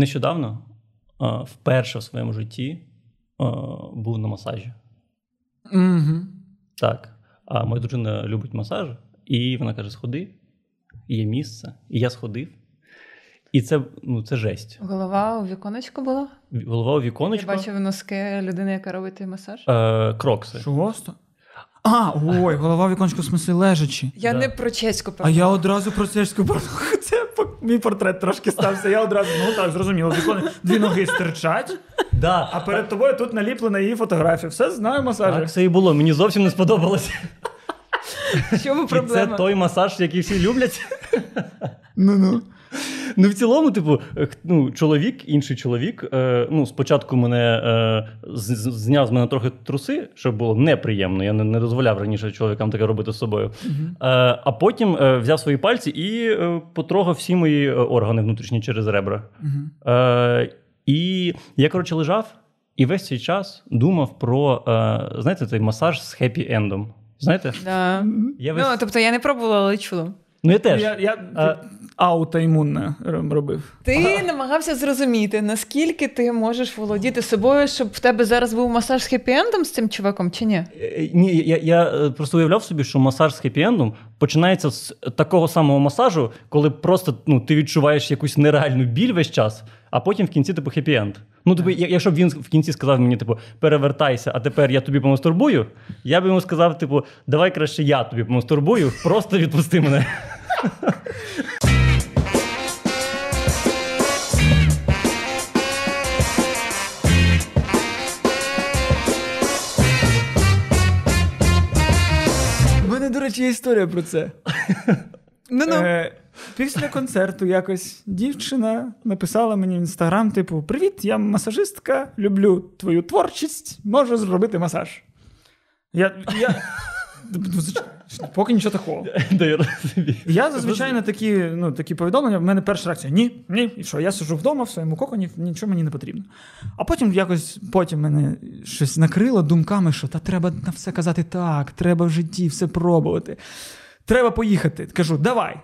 нещодавно вперше в своєму житті був на масажі. Угу. Так. А моя дружина любить масаж, і вона каже: сходи, є місце. І я сходив. І це ну, це жесть. Голова у віконечку була? Голова у Я віконечко. бачив носки людини, яка робить той масаж. Е, крокси. Шосто? А, ой, голова в віконечку в смислі лежачи. Я Да. не про чеську А я одразу про чеську порнуху. Мій портрет трошки стався. Я одразу, ну так, зрозуміло, дві ноги стирчать, Да. а перед тобою тут наліплена її фотографія. Все знаю масажі. Так, це і було. Мені зовсім не сподобалося. В чому І це той масаж, який всі люблять. Ну-ну. Ну, в цілому, типу, е, ну, чоловік, інший чоловік. Е, ну, спочатку мене е, з- з- зняв з мене трохи труси, щоб було неприємно. Я не, не дозволяв раніше чоловікам таке робити з собою. Е, а потім е, взяв свої пальці і е, потрогав всі мої е, органи внутрішні через ребра. Е, і я, коротше, лежав і весь цей час думав про, е, знаєте, той масаж з хеппі-ендом. Знаєте? Да. Я весь... Ну, тобто я не пробувала, але чула. Ну, я теж. Я, я А- аутоімунне робив. Ти намагався зрозуміти, наскільки ти можеш володіти собою, щоб в тебе зараз був масаж з хеппі-ендом з цим чуваком, чи ні? Е, Ні, я, я е, просто уявляв собі, що масаж з хеппі-ендом починається з такого самого масажу, коли просто ну, ти відчуваєш якусь нереальну біль весь час, а потім в кінці, типу, хеппі-енд. Ну, тобі, якщо б він в кінці сказав мені, типу, перевертайся, а тепер я тобі помастурбую, я б йому сказав, типу, давай краще я тобі помастурбую, просто відпусти мене. речі, є історія про це. Ну ну. Е, після концерту якось дівчина написала мені в інстаграм: типу: Привіт, я масажистка, люблю твою творчість, можу зробити масаж. Я, я... Поки нічого такого. Я зазвичай на такі, ну, такі повідомлення, в мене перша реакція: ні, ні, і що, я сиджу вдома в своєму коконі, нічого мені не потрібно. А потім якось потім мене щось накрило думками, що та треба на все казати так, треба в житті все пробувати. Треба поїхати. Кажу, давай.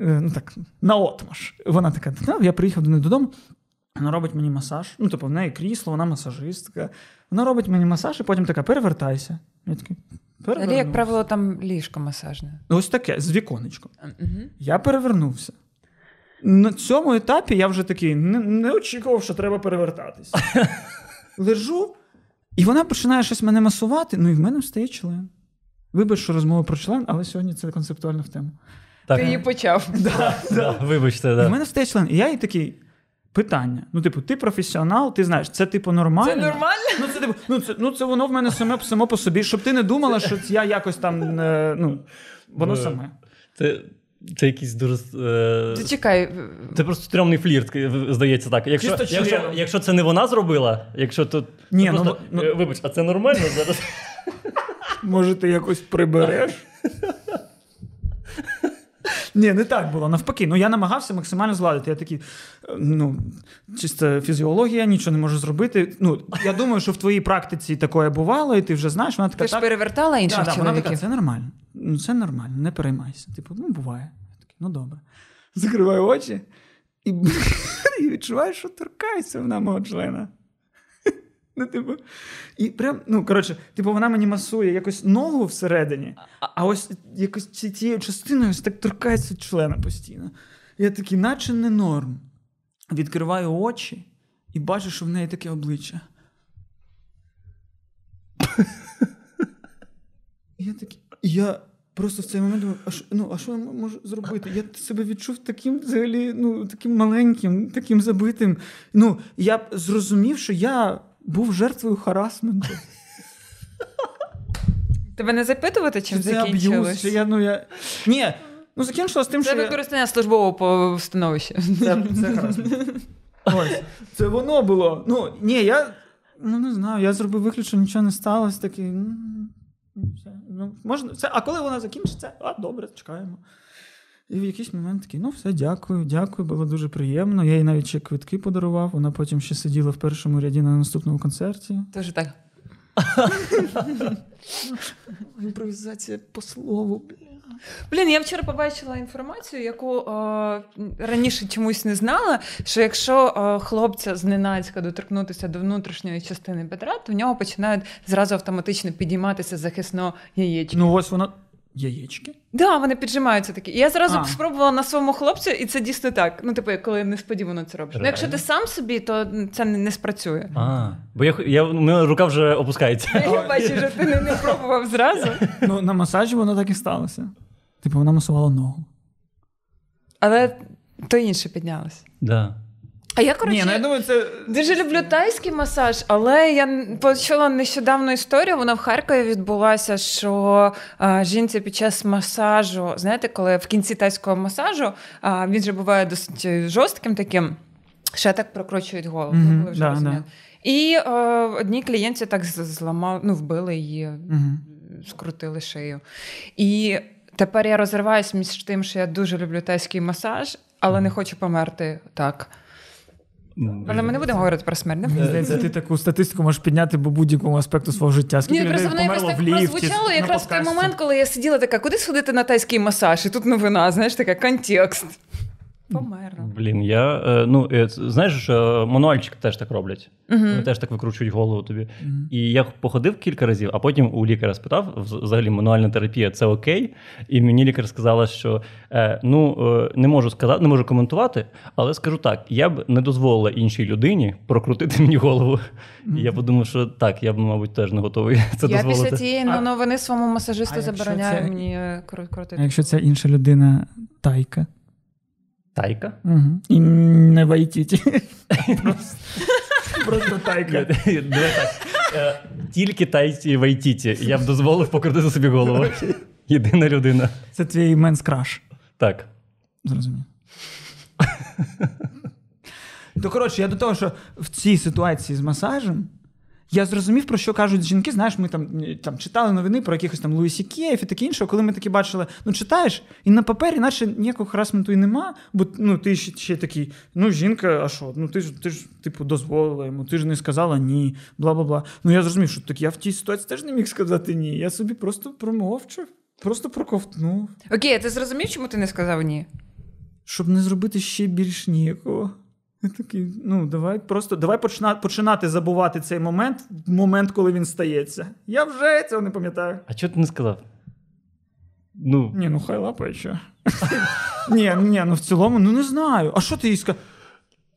Е, Ну так, на отмаш. Вона така, ну, я приїхав до неї додому. Вона робить мені масаж. Ну, типу, в неї крісло, вона масажистка. Вона робить мені масаж, і потім така, перевертайся. Я такий, Взагалі, як правило, там ліжко масажне. Ось таке, з віконечком. Угу. Я перевернувся. На цьому етапі я вже такий не, не очікував, що треба перевертатись. Лежу, і вона починає щось мене масувати, ну і в мене встає член. Вибач, що розмова про член, але сьогодні це концептуально в тему. Так, Ти її почав. да, вибачте, І в мене встає член. І я їй такий. Питання. Ну, типу, ти професіонал, ти знаєш, це типу нормально. Це нормально? Ну, це типу, ну це, ну, це воно в мене саме само по собі, щоб ти не думала, що я якось там. е, ну, воно Е, саме. Це, це якийсь дуже. Е... Ти чекай. Це просто стрьомний флірт, здається так. Якщо, Чисто якщо, якщо це не вона зробила, якщо то. Ні, ну, просто, ну- е, вибач, а це нормально зараз? Може, ти якось прибереш? Ні, не так було. Навпаки, ну я намагався максимально зладити. Я такий, е, ну, чисто фізіологія, нічого не можу зробити. Ну, я думаю, що в твоїй практиці таке бувало, і ти вже знаєш, вона така. Ти ж так, перевертала да, інших да, вона така, це нормально. Ну, це нормально, не переймайся. Типу, ну, буває. Я такий, ну добре. Закриваю очі і, і відчуваю, що торкається вона мого члена. Ну, типу, і прям, ну, коротше, типу, вона мені масує якось ногу всередині, а ось якось цією частиною ось так торкається члена постійно. Я такий, наче не норм. Відкриваю очі і бачу, що в неї таке обличчя. Я такий, я просто в цей момент думаю, а що, ну, а що я можу зробити? Я себе відчув таким взагалі, ну, таким маленьким, таким забитим. Ну, я зрозумів, що я був жертвою харасменту. Тебе не запитувати, чим це аб'юз, що я, ну, я... Ні, ну закінчилось тим, Це що я... використання службового по- становища. Це, це харасмент. Ось. Це воно було. Ну, ні, я ну, не знаю, я зробив що нічого не сталося. Такий. «М, все, Ну, можна, це, а коли вона закінчиться, а добре, чекаємо. І в якийсь момент такий, ну все, дякую, дякую, було дуже приємно. Я їй навіть ще квитки подарував. Вона потім ще сиділа в першому ряді на наступному концерті. Тож так. Імпровізація по слову. Блін, я вчора побачила інформацію, яку е, раніше чомусь не знала. Що якщо е, хлопця зненацька доторкнутися до внутрішньої частини бедра, то в нього починають зразу автоматично підійматися захисно яєчки. Ну, ось воно. Яєчки? Да, вони піджимаються такі. І я зразу А. спробувала на своєму хлопцю, і це дійсно так. Ну, типу, коли несподівано це робиш. Ну, якщо ти сам собі, то це не, не спрацює. А, бо я, я, у мене рука вже опускається. Я бачу, що ти не, не пробував зразу. Ну, на масажі воно так і сталося. Типу, вона масувала ногу. Але то інше піднялось. Да. А я, коротше, Ні, ну я думаю, це. Дуже люблю тайський масаж, але я почула нещодавно історію. Вона в Харкові відбулася, що а, жінці під час масажу, знаєте, коли в кінці тайського масажу а, він же буває досить жорстким таким, ще так прокручують голову. Ви вже да, розумієте. І е, одній клієнтці так з- зламав, ну, вбили її, Угу. скрутили шию. І тепер я розриваюсь між тим, що я дуже люблю тайський масаж, але не хочу померти так. Але ми не будемо говорити про смерть. не? Мені здається, ти таку статистику можеш підняти по будь-якому аспекту свого життя. Скільки Ні, просто воно якось так прозвучало якраз в той момент, коли я сиділа така, куди сходити на тайський масаж? І тут новина, знаєш, така контекст. Померла. Блін, я е, ну е, знаєш, мануальчик теж так роблять. Вони теж так викручують голову тобі. Мгм. І я походив кілька разів, а потім у лікаря спитав: взагалі мануальна терапія це окей. І мені лікар сказала, що е, ну е, не можу сказати, не можу коментувати, але скажу так: я б не дозволила іншій людині прокрутити мені голову. І я подумав, що так, я б, мабуть, теж не готовий це Я дозволити. після цієї А- новини своєму масажисту забороняю це- мені е, кру- А якщо ця інша людина тайка? Тайка? Угу. І не вайтіті. Просто, просто тайка. Давай так. Е, Тільки тайці вайтіті. Я б дозволив покрутити собі голову. Єдина людина. Це твій менс краш. Так. Зрозумів. То коротше, я до того, що в цій ситуації з масажем. Я зрозумів, про що кажуть жінки. Знаєш, ми там, там читали новини про якихось там Луїсі Київ і таке інше, коли ми такі бачили, ну читаєш, і на папері, наче ніякого харасменту і нема, бо ну ти ще, ще такий, ну жінка, а що? Ну ти ж ти ж типу дозволила йому, ти ж не сказала ні, бла бла бла. Ну я зрозумів, що так я в тій ситуації теж не міг сказати ні. Я собі просто промовчав, просто проковтнув, Окей, а ти зрозумів, чому ти не сказав ні? щоб не зробити ще більш ніякого. Я такий, ну давай просто давай почина, починати забувати цей момент, момент, коли він стається. Я вже цього не пам'ятаю. А чого ти не сказав? Ну, Ні, ну хай лапає що. Ні, ні, ну в цілому, ну не знаю. А що ти їй сказав?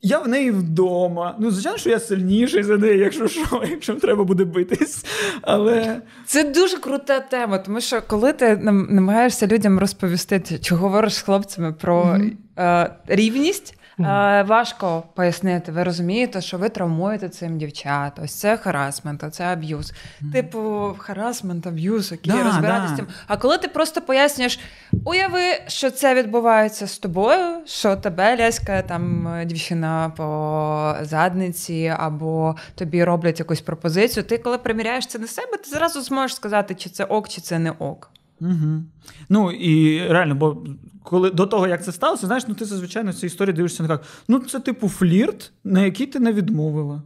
Я в неї вдома. Ну, звичайно, що я сильніший за неї, якщо що, якщо треба буде битись. Але Це дуже крута тема, тому що коли ти нам- намагаєшся людям розповісти, чи говориш з хлопцями про Мгм. е, рівність, е, важко пояснити. Ви розумієте, що ви травмуєте цим дівчат. Ось це харасмент, а це аб'юз. Типу, харасмент, аб'юз, окей, Да, розбиратися да. з цим. А коли ти просто пояснюєш, уяви, що це відбувається з тобою, що тебе ляська там е, дівчина по задниці, або тобі роблять якусь пропозицію. Ти коли приміряєш це на себе, ти зразу зможеш сказати, чи це ок, чи це не ок. Угу. Ну і реально, бо коли до того, як це сталося, знаєш, ну ти зазвичай на цю історію дивишся так. Ну, це типу флірт, на який ти не відмовила.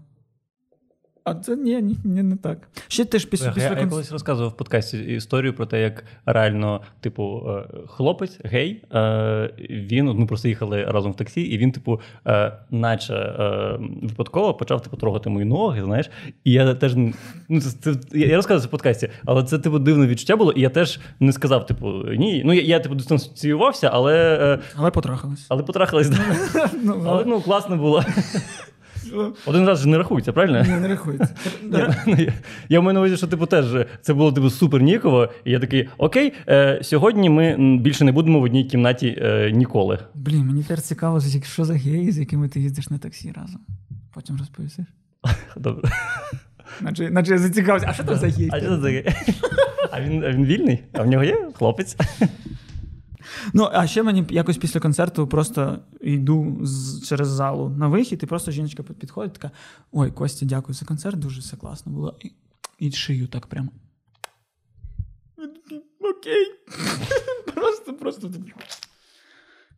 А це ні, ні, ні не так. Ще теж після, я, після я конц- колись розказував в подкасті історію про те, як реально, типу, е, хлопець, гей, е, він, ми просто їхали разом в таксі, і він, типу, е, наче випадково почав типу, трогати мої ноги, знаєш. І я теж ну, це, це, я я розказував це в подкасті, але це типу дивне відчуття було, і я теж не сказав, типу, ні. Ну, я, я типу, дистанціювався, але, Але потрахались. але потрахались. да. Ну, Але ну, класно було. Один раз же не рахується, правильно? Ні, не рахується. Я, я маю на увазі, що типу теж це було типу супер ніково. І я такий: окей, е, сьогодні ми більше не будемо в одній кімнаті е, ніколи. Блін, мені тепер цікаво, що за геї, з якими ти їздиш на таксі разом. Потім розповісиш. Добре. Наче, наче я зацікавився. А що там за гей? А що це таке? А він, а він вільний? А в нього є хлопець? Ну, а ще мені якось після концерту просто йду з, через залу на вихід, і просто жіночка під- підходить, така: Ой, Костя, дякую за концерт, дуже все класно було. І, і шию так прямо. Окей. Просто, просто.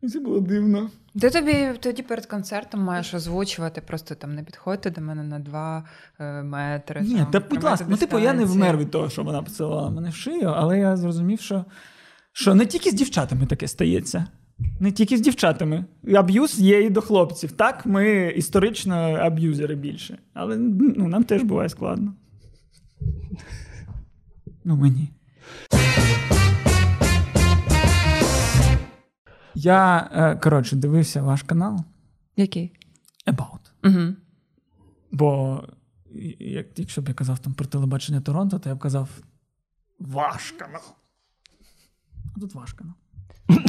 І Це було дивно. Ти тобі тоді перед концертом маєш озвучувати, просто там не підходьте до мене на два е, метри. Ні, там, та будь ласка, ну типу, я не вмер від того, що вона поцілувала мене в шию, але я зрозумів, що, що не тільки з дівчатами таке стається. Не тільки з дівчатами. Аб'юз є і до хлопців. Так, ми історично аб'юзери більше. Але ну, нам теж буває складно. Ну, мені. Я, е, коротше, дивився ваш канал Який? About. Угу. Бо як, якщо б я казав там про телебачення Торонто, то я б казав ваш канал. А тут канал.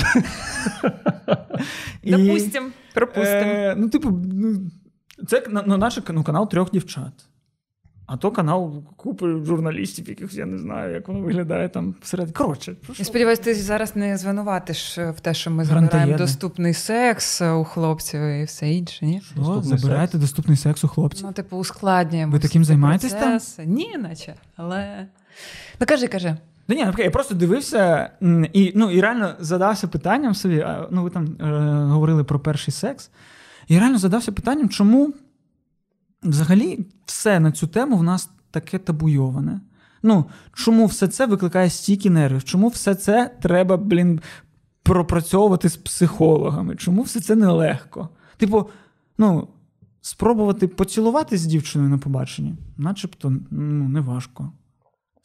І, Допустим, пропустим. Е, ну, типу, ну, це на- ну, наш ну, канал трьох дівчат. А то канал купи журналістів, яких я не знаю, як воно виглядає там всередині. Коротше? Я сподіваюся, ти зараз не звинуватиш е, в те, що ми забираємо доступний секс е, у хлопців і все інше, ні? Що, Доступний забираєте секс. доступний секс у хлопців? Ну, типу, ускладнюємо. Ви таким займаєтесь там? Ні, наче. Але. Ну кажи, кажи. Да ні, я просто дивився і, ну, і реально задався питанням собі. Ну, ви там е, говорили про перший секс. І реально задався питанням, чому взагалі все на цю тему в нас таке табуйоване. Ну, чому все це викликає стільки нервів? Чому все це треба, блін, пропрацьовувати з психологами? Чому все це нелегко? Типу, ну, спробувати поцілуватися з дівчиною на побаченні, начебто, ну, не важко.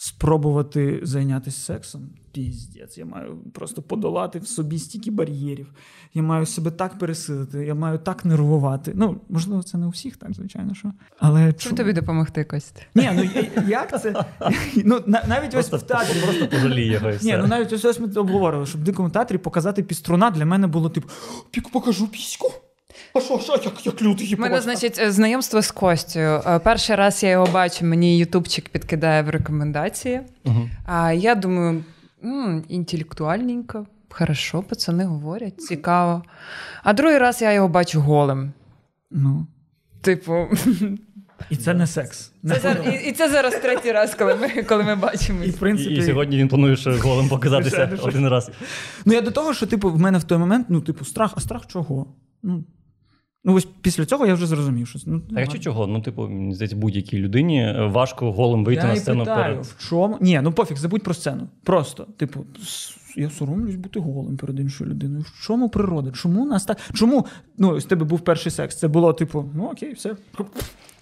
Спробувати зайнятися сексом. Піздець, я маю просто подолати в собі стільки бар'єрів. Я маю себе так пересилити, я маю так нервувати. Ну, можливо, це не у всіх, так, звичайно, що. Але Чим чому- тобі допомогти, Кость? Ні, ну як це? Ну, на- навіть ось в театрі. просто пожалій його і все. Ні, ну навіть ось ось ми обговорили, що в дикому театрі показати піструна для мене було типу: пік покажу піську. А що, що, як, як лютий У мене, значить, е, знайомство з Костю. Е, Перший раз я його бачу, мені Ютубчик підкидає в рекомендації. Мгм. А я думаю, м, інтелектуальненько, хорошо, пацани говорять, цікаво. А другий раз я його бачу голим. Ну. Типу, І це не секс. це зараз, і, і це зараз третій раз, коли ми, коли ми І, бачимось. в принципі, І, і сьогодні він планує ще голим показатися один раз. Ну я до того, що, типу, в мене в той момент, ну, типу, страх, а страх чого? Ну, ну ось після цього я вже зрозумів, що ну, Так якщо чого, ну типу, мені здається, будь-якій людині е, важко голим вийти я на сцену питаю, перед. в чому? Ні, ну пофіг, забудь про сцену. Просто, типу, я соромлюсь бути голим перед іншою людиною. В чому природа? Чому нас так? Чому ну, з тебе був перший секс? Це було, типу, ну окей, все,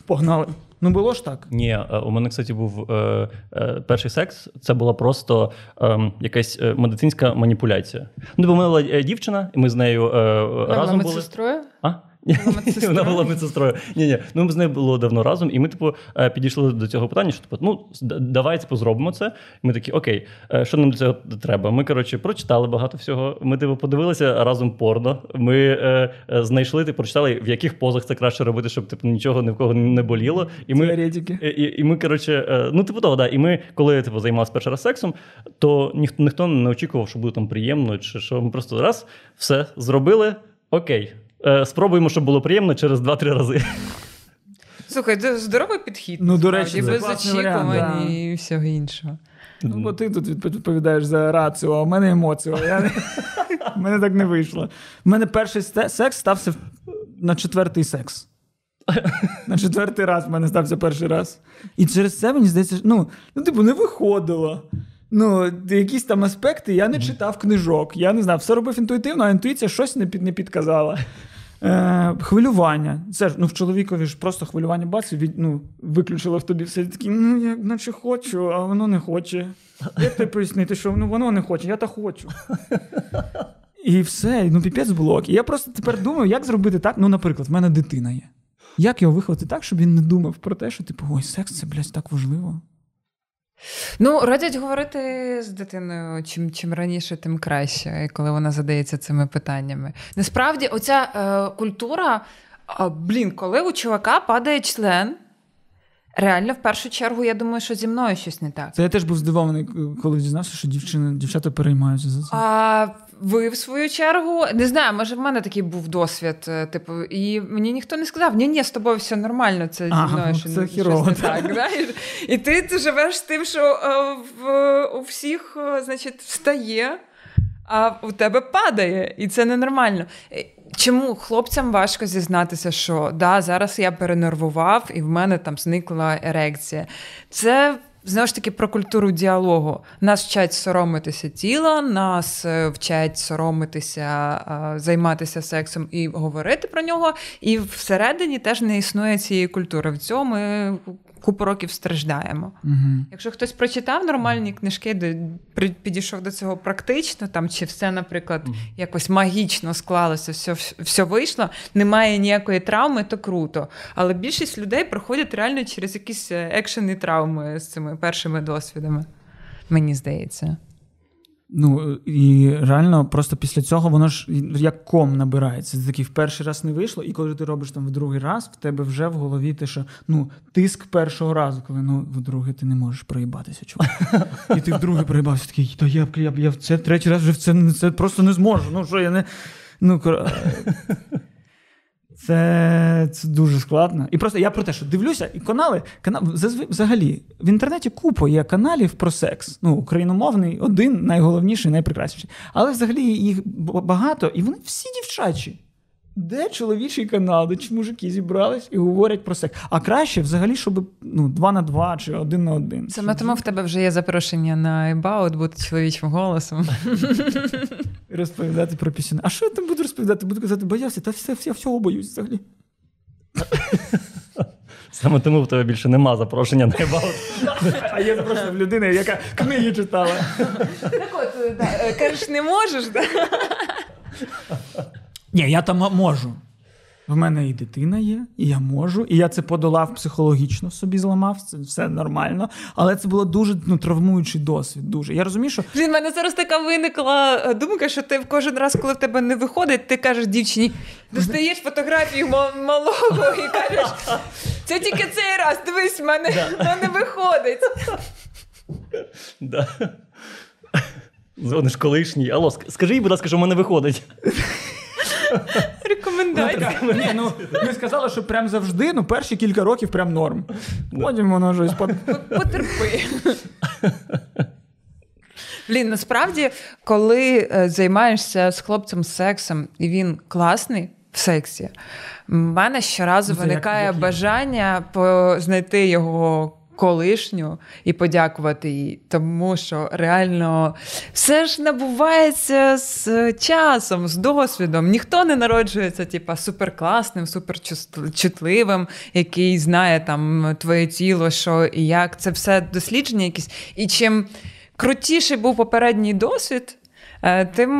погнали. Ну було ж так. Ні, е, у мене, кстати, був е, е, перший секс. Це була просто е, якась е, медицинська маніпуляція. Ну, бо мене була е, дівчина, і ми з нею е, разом були. медсестрою? А? Вона була медсестрою. Ні, ні. Ну, ми з нею було давно разом, і ми, типу, е, підійшли до цього питання, що типу, ну, давай типу, зробимо це. І ми такі, окей, е, що нам для цього треба? Ми, коротше, прочитали багато всього. Ми, типу, подивилися разом порно. Ми е, е, знайшли, типу, прочитали, в яких позах це краще робити, щоб типу, нічого ні в кого не боліло. І ми, і, і, і ми, коротше, е, ну, типу, того, да. І ми, коли типу, займалися перший раз сексом, то ніхто, ніхто не очікував, що буде там приємно, чи що ми просто раз, все зробили, окей. Е, спробуємо, щоб було приємно через 2-3 рази. Слухай, це здоровий підхід. Ну, до речі, це без очікувань да. і всього іншого. Ну, бо ти тут відповідаєш за рацію, а в мене не... в мене так не вийшло. У мене перший секс стався на четвертий секс. На четвертий раз в мене стався перший раз. І через це мені здається, ну, ну типу, не виходило. Ну, якісь там аспекти, я не читав книжок. Я не знав, все робив інтуїтивно, а інтуїція щось не, під, не підказала. Е, хвилювання. Це ж ну, в чоловікові ж просто хвилювання бац, від, ну, виключило в тобі все І такий, ну, я наче хочу, а воно не хоче. Як тобі пояснити, що ну, воно не хоче, я та хочу. І все, ну піпець блок. І я просто тепер думаю, як зробити так. Ну, наприклад, в мене дитина є. Як його виховати так, щоб він не думав про те, що типу, ой, секс це, блядь, так важливо. Ну, радять говорити з дитиною чим, чим раніше, тим краще, коли вона задається цими питаннями. Насправді, оця е, культура, а, блін, коли у чувака падає член, реально, в першу чергу, я думаю, що зі мною щось не так. Це я теж був здивований, коли дізнався, що дівчини, дівчата переймаються за це. А ви, в свою чергу, не знаю, може, в мене такий був досвід, е, типу, і мені ніхто не сказав: ні, ні, з тобою все нормально, це зі мною ну, що це щось хірово, не так. так. знаєш? І ти, ти живеш тим, що е, в, у всіх, е, значить, встає, а у тебе падає, і це ненормально. Чому хлопцям важко зізнатися, що да, зараз я перенервував і в мене там зникла ерекція? Це знову ж таки про культуру діалогу. Нас вчать соромитися тіла, нас е, вчать соромитися, е, займатися сексом і говорити про нього. І всередині теж не існує цієї культури. В цьому купу років страждаємо. Угу. Якщо хтось прочитав нормальні книжки, де при- підійшов до цього практично, там чи все, наприклад, якось магічно склалося, все, все вийшло, немає ніякої травми, то круто. Але більшість людей проходять реально через якісь екшені екшени травми з цими першими досвідами. Мені здається. Ну і реально, просто після цього воно ж як ком набирається. Це такий в перший раз не вийшло, і коли ти робиш там в другий раз, в тебе вже в голові те, що ну тиск першого разу, коли ну вдруге ти не можеш проїбатися, чувак. І ти вдруге проїбався, такий, та я, я, я в це третій раз вже в це, це просто не зможу. Ну що я не. Ну, кор- це, це дуже складно. І просто я про те, що дивлюся, і канали, канал, взагалі, в інтернеті купа є каналів про секс. Ну, україномовний, один найголовніший, найпрекрасніший. Але взагалі їх багато, і вони всі дівчачі. Де чоловічий канал, де мужики зібрались і говорять про секс. А краще взагалі, щоб ну, два на два чи один на один. Саме тому в тебе вже є запрошення на About бути чоловічим голосом. розповідати про пісні. А що я там буду розповідати? Буду казати, боявся, та все, все, всього боюсь взагалі. Саме тому в тебе більше нема запрошення на About. А є просто людина, яка книги читала. Так от, е, кажеш, не можеш, да? Ні, я там можу. В мене і дитина є, і я можу, і я це подолав психологічно собі зламав, це все нормально. Але це було дуже ну, травмуючий досвід. Дуже. Я розумію, що Блін, в мене зараз така виникла е, думка, що ти кожен раз, коли в тебе не виходить, ти кажеш дівчині, достаєш фотографію ма- малого і кажеш, це тільки цей раз, дивись, в мене воно не виходить. Да. Дзвониш колишній. Алло, скажи будь ласка, що в мене виходить. Рекомендація. Ні, ну, ми сказали, що прям завжди, ну, перші кілька років прям норм. Потім воно щось под... Потерпи. Блін, насправді, коли е, займаєшся з хлопцем сексом, і він класний в сексі, в мене щоразу Ну, виникає бажання знайти його. Колишню і подякувати їй, тому що реально все ж набувається з часом, з досвідом. Ніхто не народжується, типа, суперкласним, суперчутливим, який знає там твоє тіло, що і як. Це все дослідження якісь. І чим крутіший був попередній досвід, е, тим,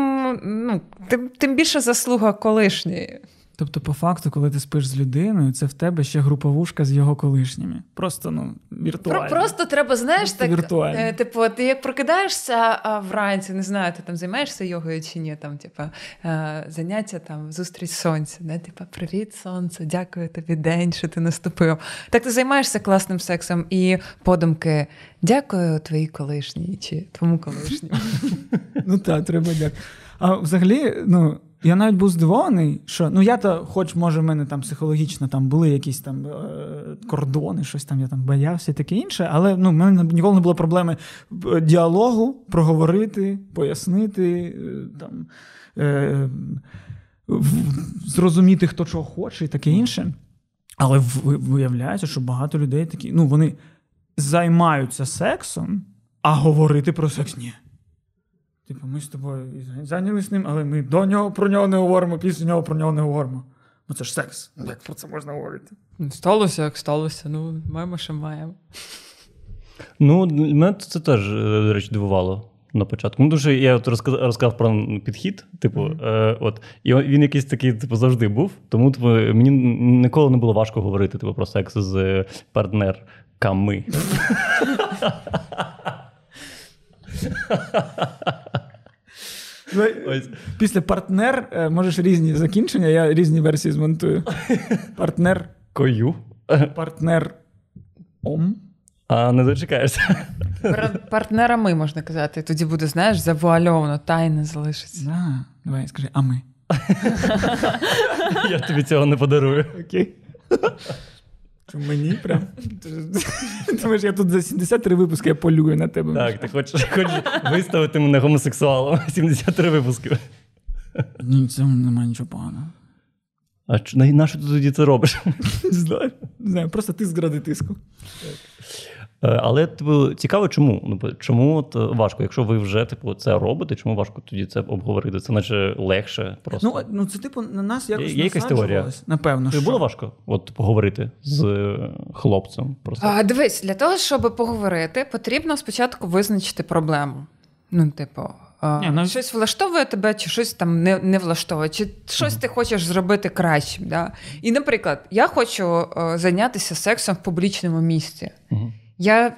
ну, тим, тим більше заслуга колишньої. Тобто, по факту, коли ти спиш з людиною, це в тебе ще груповушка з його колишніми. Просто ну, віртуально. Про, просто треба, знаєш, Просто так, віртуально. е, типу, ти як прокидаєшся а, вранці, не знаю, ти там займаєшся йогою чи ні, там, типу, е, заняття там, зустріч сонця, не? Типу, привіт, сонце, дякую тобі день, що ти наступив. Так ти займаєшся класним сексом і подумки, дякую твоїй колишній чи твому колишньому. Ну так, треба дякувати. А взагалі, ну. Я навіть був здивований, що ну я то, хоч може, в мене там психологічно там були якісь там е, кордони, щось там я там боявся і таке інше, але ну, в мене ніколи не було проблеми е, діалогу, проговорити, пояснити, е, там, е, зрозуміти, хто чого хоче і таке інше. Але виявляється, що багато людей такі, ну, вони займаються сексом, а говорити про секс ні. Типу, ми з тобою і зайнялися ним, але ми до нього про нього не говоримо, після нього про нього не говоримо. Ну це ж секс. Як про це можна говорити? Сталося, як сталося. Ну, маємо, що маємо. Ну, мене це теж, е, до речі, дивувало на початку. Ну, що я от розказав, розказав про підхід, типу, е, от, і він якийсь такий, типу, завжди був. Тому типу, мені ніколи не було важко говорити типу, про секс з е, партнерками. Ну, Ось. Після партнер е, можеш різні закінчення, я різні версії змонтую. Партнер, Кою. партнер ом. А не дочекаєшся. Пар- Партнерами можна казати. Тоді буде, знаєш, завуальовано, тайна залишиться. Да. Давай, скажи, а ми. Я тобі цього не подарую. Окей. Мені прям. Думаєш, я тут за 73 випуски я полюю на тебе. Так, ти хочеш, хочеш виставити мене гомосексуалом 73 випуски. Ні, в цьому немає нічого поганого. А на, на що ти тоді це робиш? Не знаю. Не знаю, просто тиск ради тиску. Е, Але типу, цікаво, чому? Ну, чому от е, важко? Якщо ви вже типу, це робите, чому важко тоді це обговорити? Це наче легше просто. Ну, ну це типу на нас якось Є- є якась теорія? Напевно, Тобі що. було важко от, поговорити з е, хлопцем? Просто А, дивись, для того, щоб поговорити, потрібно спочатку визначити проблему. Ну, типу, а, Ні, ну- щось влаштовує тебе, чи щось там не, не влаштовує, чи щось ти хочеш зробити кращим. Да? І, наприклад, я хочу е, зайнятися сексом в публічному місці. Мгм. Я,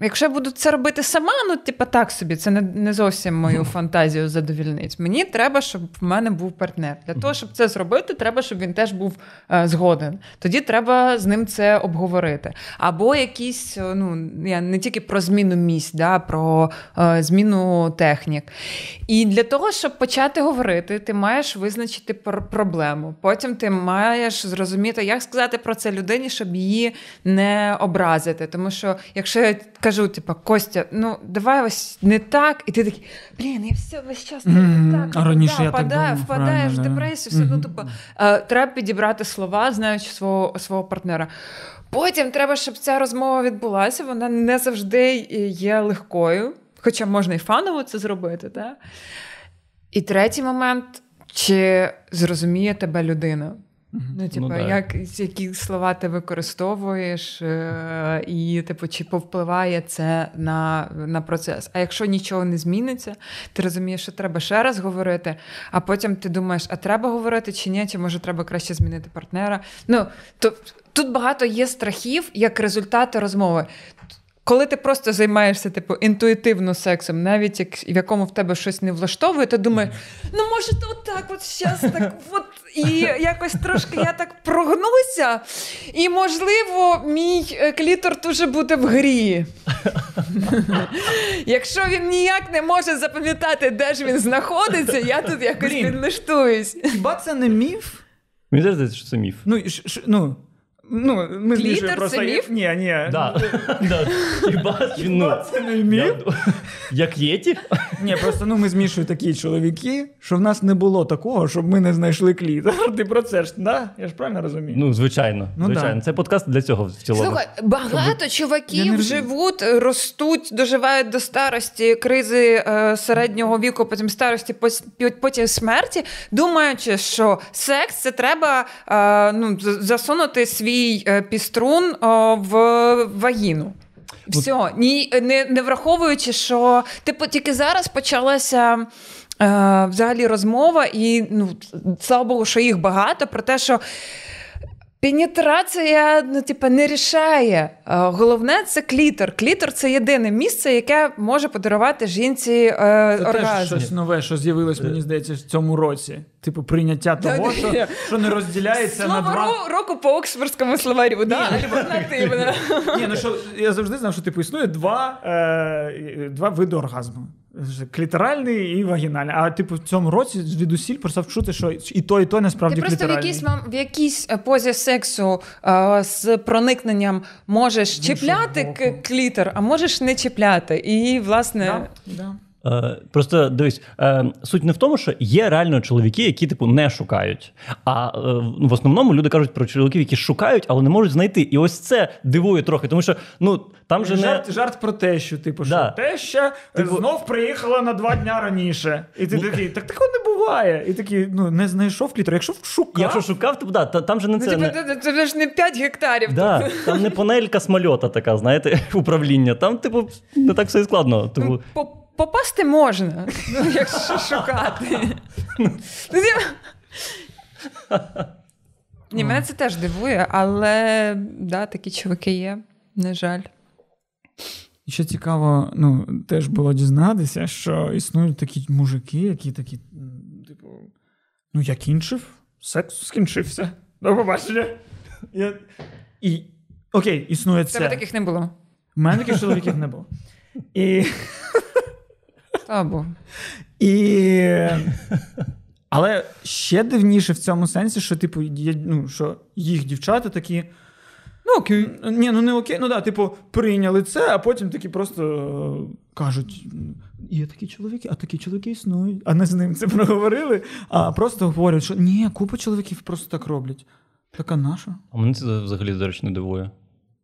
якщо я буду це робити сама, ну типа так собі, це не, не зовсім мою фантазію задовільнить. Мені треба, щоб в мене був партнер. Для того, щоб це зробити, треба, щоб він теж був е, згоден. Тоді треба з ним це обговорити. Або якісь, е, ну я не тільки про зміну місць, да, про е, зміну технік. І для того, щоб почати говорити, ти маєш визначити пр- проблему. Потім ти маєш зрозуміти, як сказати про це людині, щоб її не образити. Тому що якщо я кажу, типу, Костя, ну давай ось не так, і ти такий, блін, я все весь час не так. А раніше я так впадаєш в депресію, все одно тупо. Е, треба підібрати слова, знаючи свого, свого партнера. Потім треба, щоб ця розмова відбулася. Вона не завжди є легкою, хоча можна і фаново це зробити. Так? І третій момент: чи зрозуміє тебе людина? Ну, типу, да. як, які слова ти використовуєш, е, і типу, чи повпливає це на, на процес. А якщо нічого не зміниться, ти розумієш, що треба ще раз говорити, а потім ти думаєш, а треба говорити чи ні, чи може треба краще змінити партнера. Ну, то, тут багато є страхів як результати розмови. Коли ти просто займаєшся типу інтуїтивно сексом, навіть як в якому в тебе щось не влаштовує, ти думаєш, ну може, то отак, от щас так, от і якось трошки я так прогнуся, і можливо, мій е, клітор дуже буде в грі. Якщо він ніяк не може запам'ятати, де ж він знаходиться, я тут якось підлаштуюсь. Хіба це не міф? Мені здається, що це міф. Ну, ш- ш- ну, ну ми Клітор змішуємо це просто. міф? Ні, ні. Да. Да. Хіба ну, Це не міф? я- Як єті? Ні, просто ну ми змішуємо такі чоловіки, що в нас не було такого, щоб ми не знайшли клітор. Ти про це ж, да? Я ж правильно розумію? Ну, звичайно. Ну, звичайно. да. Це подкаст для цього в цілому. Слухай, багато Я чуваків живуть, ростуть, доживають до старості, кризи е, середнього віку, потім старості, потім смерті, думаючи, що секс це треба е, ну, засунути свій е, піструн е, в вагіну. Все, ні, не, не враховуючи, що типу тільки зараз почалася. Е, взагалі розмова, і ну, слава Богу, що їх багато, про те, що Пенетрація ну, типу, не рішає. Е, Головне це клітор. Клітор це єдине місце, яке може подарувати жінці е, Це теж оргазм. щось нове, що з'явилось, мені здається, в цьому році. Типу, прийняття того, що, що не розділяється на два. ро- року по Оксфордському словарю, да? альтернативно. Ні, ну що я завжди знав, що типу існує два, е, два види оргазму: кліторальний і вагінальний. А типу в цьому році звідусіль перестав чути, що і то, і то насправді Ти просто в якійсь, мам- в якійсь е, позі сексу а, з проникненням можеш чіпляти к- боку. клітор, а можеш не чіпляти. І, власне, Да, да. Е, Просто дивись, е, суть не в тому, що є реально чоловіки, які типу не шукають. А е, в основному люди кажуть про чоловіків, які шукають, але не можуть знайти. І ось це дивує трохи, тому що ну там же не жарт, жарт про те, що типу, Да. що теща Типу- знов приїхала на два дня раніше. І ти такий, так такого не буває. І такий, ну не знайшов клітор. Якщо шукав, якщо шукав, то да, там же не ну, це. типу, не... це, це ж не 5 гектарів. Да, там не панелька самольота така, знаєте, управління. Там, типу, не так все і складно. Типу, Ну, по- Попасти можна, ну, якщо шукати. Ну, Ні, мене це теж дивує, але да, такі чуваки є, на жаль. І ще цікаво, ну, теж було дізнатися, що існують такі мужики, які такі, типу, ну, я кінчив, секс скінчився. До побачення. Я... І, окей, існує В Тебе таких не було. У мене таких чоловіків не було. І, Богу. і... Але ще дивніше в цьому сенсі, що, типу, є, ну, що їх дівчата такі. Ну, окей. Ні, ну не окей. Ну да, типу, прийняли це, а потім такі просто е, кажуть: є такі чоловіки, а такі чоловіки існують. А не з ним це проговорили, а просто говорять, що ні, купа чоловіків просто так роблять. Така наша, а мене це взагалі, до речі, не дивує.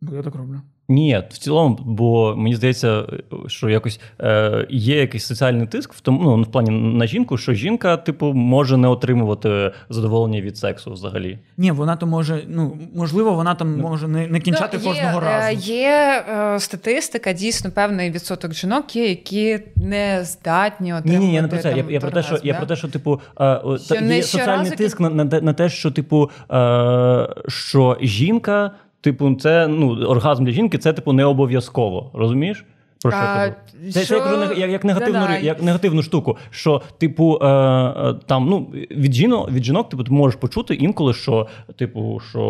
бо я так роблю. Ні, в цілому, бо мені здається, що якось е, є якийсь соціальний тиск в тому, ну в плані на жінку, що жінка, типу, може не отримувати задоволення від сексу взагалі. Ні, вона то може, ну можливо, вона там може не, не кінчати Ну, є, кожного е, разу. Є е, статистика, дійсно певний відсоток жінок є, які не здатні Ні, ні, я не про це. Там, я про те, що я про те, що типу е, Що та- є соціальний кін- тиск на, на, те- на те, що типу, е, що жінка, типу, це ну оргазм для жінки, це типу не обов'язково. Розумієш? Про що А? Це, що- я кажу як, як, негативну, Да-да. як негативну штуку. Що, типу, е, е, там ну від жінок, від жінок, типу, ти можеш почути інколи, що, типу, що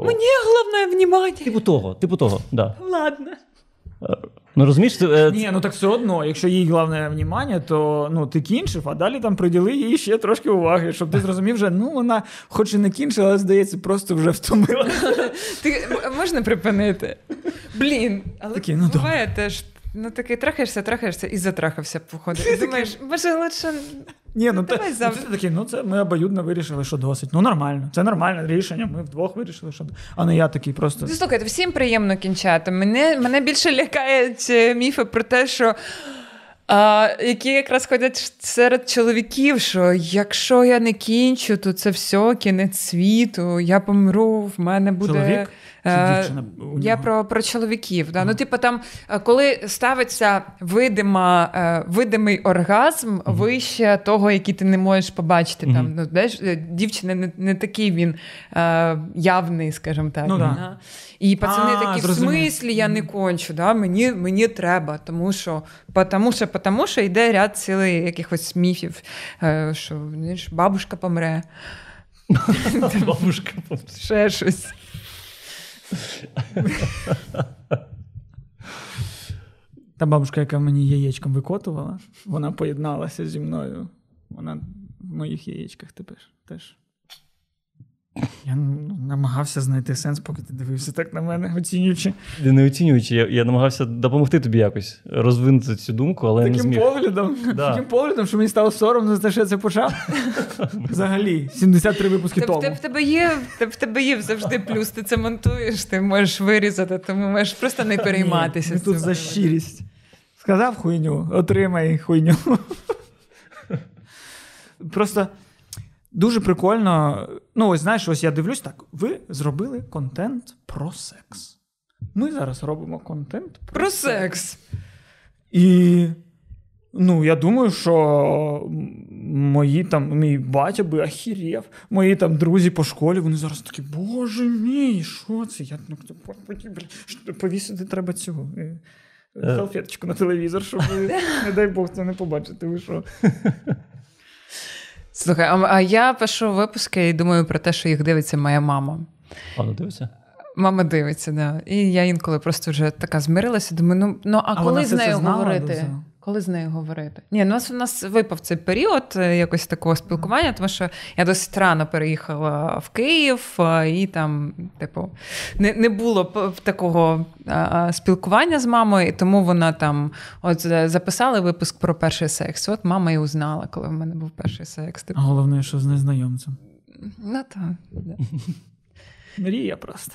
Мені головне внімання. типу того, типу того, да. Ладно. Ну розумієш, це, е, Ні, ну так все одно, якщо їй головне внимання, то ну ти кінчив, а далі там приділи їй ще трошки уваги, щоб ти зрозумів, вже ну вона хоч і не кінчила, але здається, просто вже втомила. Ти можна припинити? Блін, але Такий, ну, буває теж. Ну такий трахаєшся, трахаєшся і затрахався, походу. І думаєш, може, лучше. Ні, ну Давай ти, завтра. ти такий, ну це ми обоюдно вирішили, що досить. Ну нормально, це нормальне рішення. Ми вдвох вирішили, що а не я такий просто. Ну, слухайте, всім приємно кінчати. Мене, мене більше лякають міфи про те, що. А, які якраз ходять серед чоловіків, що якщо я не кінчу, то це все кінець світу, я помру, в мене буде. Чоловік дівчина Я про, про чоловіків. Да? Ну, типу, там, е, коли ставиться видима, е, видимий оргазм вище того, який ти не можеш побачити. Мгм. Там, ну, знаєш, е, дівчина не, не такий він е, явний, скажімо так. Ну, да. Да? І пацани А, такі, в смислі я не кончу, да? мені, мені треба, тому що, потому що, потому що йде ряд цілий якихось міфів, е, що знаєш, бабушка помре, бабушка. ще щось. Та бабушка, яка мені яєчком викотувала, вона поєдналася зі мною. Вона в моїх яєчках тепер теж. Я ну, намагався знайти сенс, поки ти дивився так на мене, оцінюючи. Не оцінюючи, я, я намагався допомогти тобі якось розвинути цю думку, але я не Таким зміг. поглядом, Да. таким поглядом, що мені стало соромно за те, що я це почав. Взагалі, 73 випуски в, тому. в тебе є в, в тебе є завжди плюс. Ти це монтуєш, ти можеш вирізати, тому можеш просто не перейматися. Ні, тут за щирість. Сказав хуйню, отримай хуйню. Просто дуже прикольно. Ну, ось знаєш, ось я дивлюсь так. Ви зробили контент про секс. Ми зараз робимо контент про, Про секс. І ну, я думаю, що мої там, мій батя би ахірєв, мої там друзі по школі, вони зараз такі, боже мій, що це? Я ну, повісити треба цього. е, Е. Салфеточку на телевізор, щоб не дай Бог, це не побачите. Ви що? Слухай, а, а я пишу випуски і думаю про те, що їх дивиться моя мама. Вона дивиться? Мама дивиться, да. І я інколи просто вже така змирилася. Думаю, ну, ну а, А коли вона з нею говорити? цього? Коли з нею говорити? Ні, ну, у нас випав цей період е, якось такого спілкування, тому що я досить рано переїхала в Київ, і там, типу, не, не було такого спілкування з мамою, і тому вона там от е, записала випуск про перший секс. От мама і узнала, коли в мене був перший секс. А Типу, головне, що з незнайомцем. ну так. Да. Мрія просто.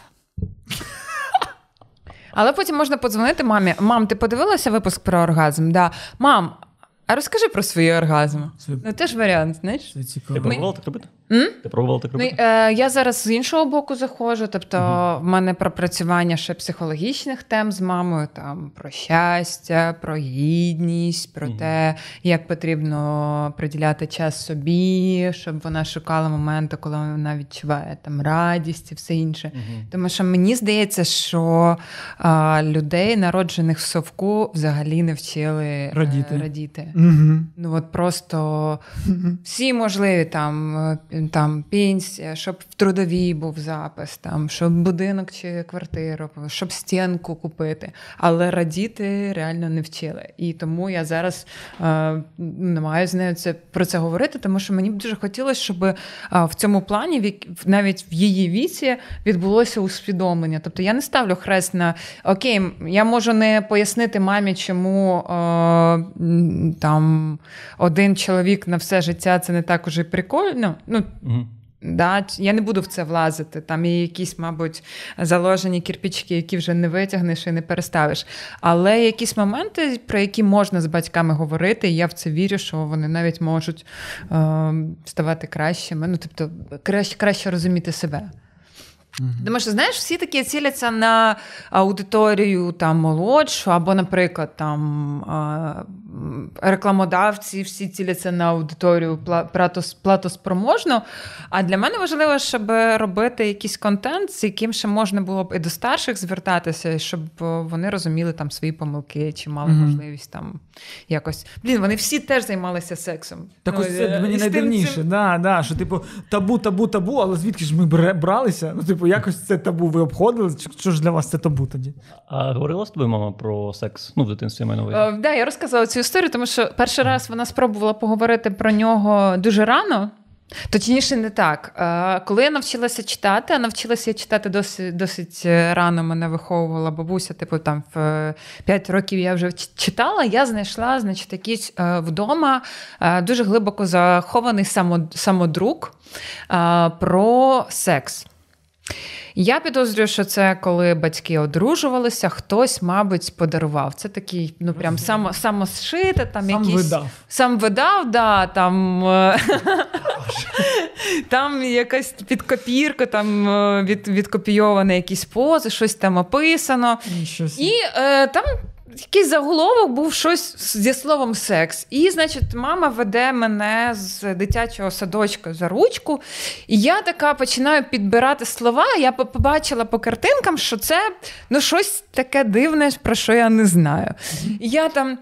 Але потім можна подзвонити мамі. Мам, ти подивилася випуск про оргазм? Да. Мам, а розкажи про свої оргазми. Це, Ну, теж варіант, знаєш? це Ти пробувала так робити? М? Ти пробувала так Ну, е, я зараз з іншого боку заходжу. Тобто, в мене пропрацювання ще психологічних тем з мамою, там про щастя, про гідність, про Мгм. те, як потрібно приділяти час собі, щоб вона шукала моменти, коли вона відчуває там радість і все інше. Мгм. Тому що мені здається, що а, людей, народжених в совку, взагалі не вчили е, Радіти. радіти. Угу. Ну от просто всі можливі там, е, там пенсія, щоб в трудовій був запис, там, щоб будинок чи квартиру, щоб стінку купити. Але радіти реально не вчили. І тому я зараз е, намагаюся з нею це про це говорити, тому що мені б дуже хотілося, щоб е, в цьому плані, в навіть в її віці, відбулося усвідомлення. Тобто я не ставлю хрест на окей, я можу не пояснити мамі, чому е, там один чоловік на все життя це не так уже прикольно. Ну, Да? Я не буду в це влазити. Там є якісь, мабуть, заложені кірпічки, які вже не витягнеш і не переставиш. Але якісь моменти, про які можна з батьками говорити, і я в це вірю, що вони навіть можуть е, ставати кращими. Ну, тобто, краще, краще розуміти себе. Тому що, знаєш, всі такі ціляться на аудиторію там молодшу, або, наприклад, там рекламодавці всі ціляться на аудиторію платоспроможну. А для мене важливо, щоб робити якийсь контент, з яким ще можна було б і до старших звертатися, щоб вони розуміли там свої помилки, чи мали mm-hmm. можливість там якось. Блін, вони всі теж займалися сексом. Так ось це мені найдивніше, цим... да, да, що типу табу, табу, табу, але звідки ж ми бралися? Ну, типу, якось це табу ви обходили? Що ж для вас це табу тоді? А говорила з тобою мама про секс? Ну, в дитинстві мене Так, да, я розказала цю історію, тому що перший раз вона спробувала поговорити про нього дуже рано. Точніше, не так. Коли я навчилася читати, а навчилася читати досить досить рано, мене виховувала бабуся, типу там в 5 років я вже читала, я знайшла значить, якийсь вдома дуже глибоко захований самодрук про секс. Я підозрюю, що це коли батьки одружувалися, хтось, мабуть, подарував. Це такий, ну прям само, самосшите, там сам якісь видав. сам видав, да, там е, там якась підкопірка, там е, від, відкопійовані якісь пози, щось там описано. І е, там якийсь заголовок був щось зі словом секс. І, значить, мама веде мене з дитячого садочка за ручку, і я така починаю підбирати слова. Я побачила по картинкам, що це ну, щось таке дивне, про що я не знаю. І я там,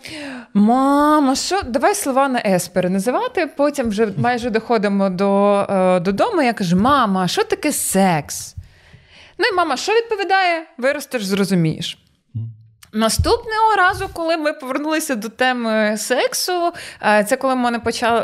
мама, що давай слова на С переназивати. Потім вже майже доходимо до, е, додому. Я кажу: мама, що таке секс? Ну і мама, що відповідає? Виростеш, зрозумієш. Наступного разу, коли ми повернулися до теми сексу, е, це коли в мене почало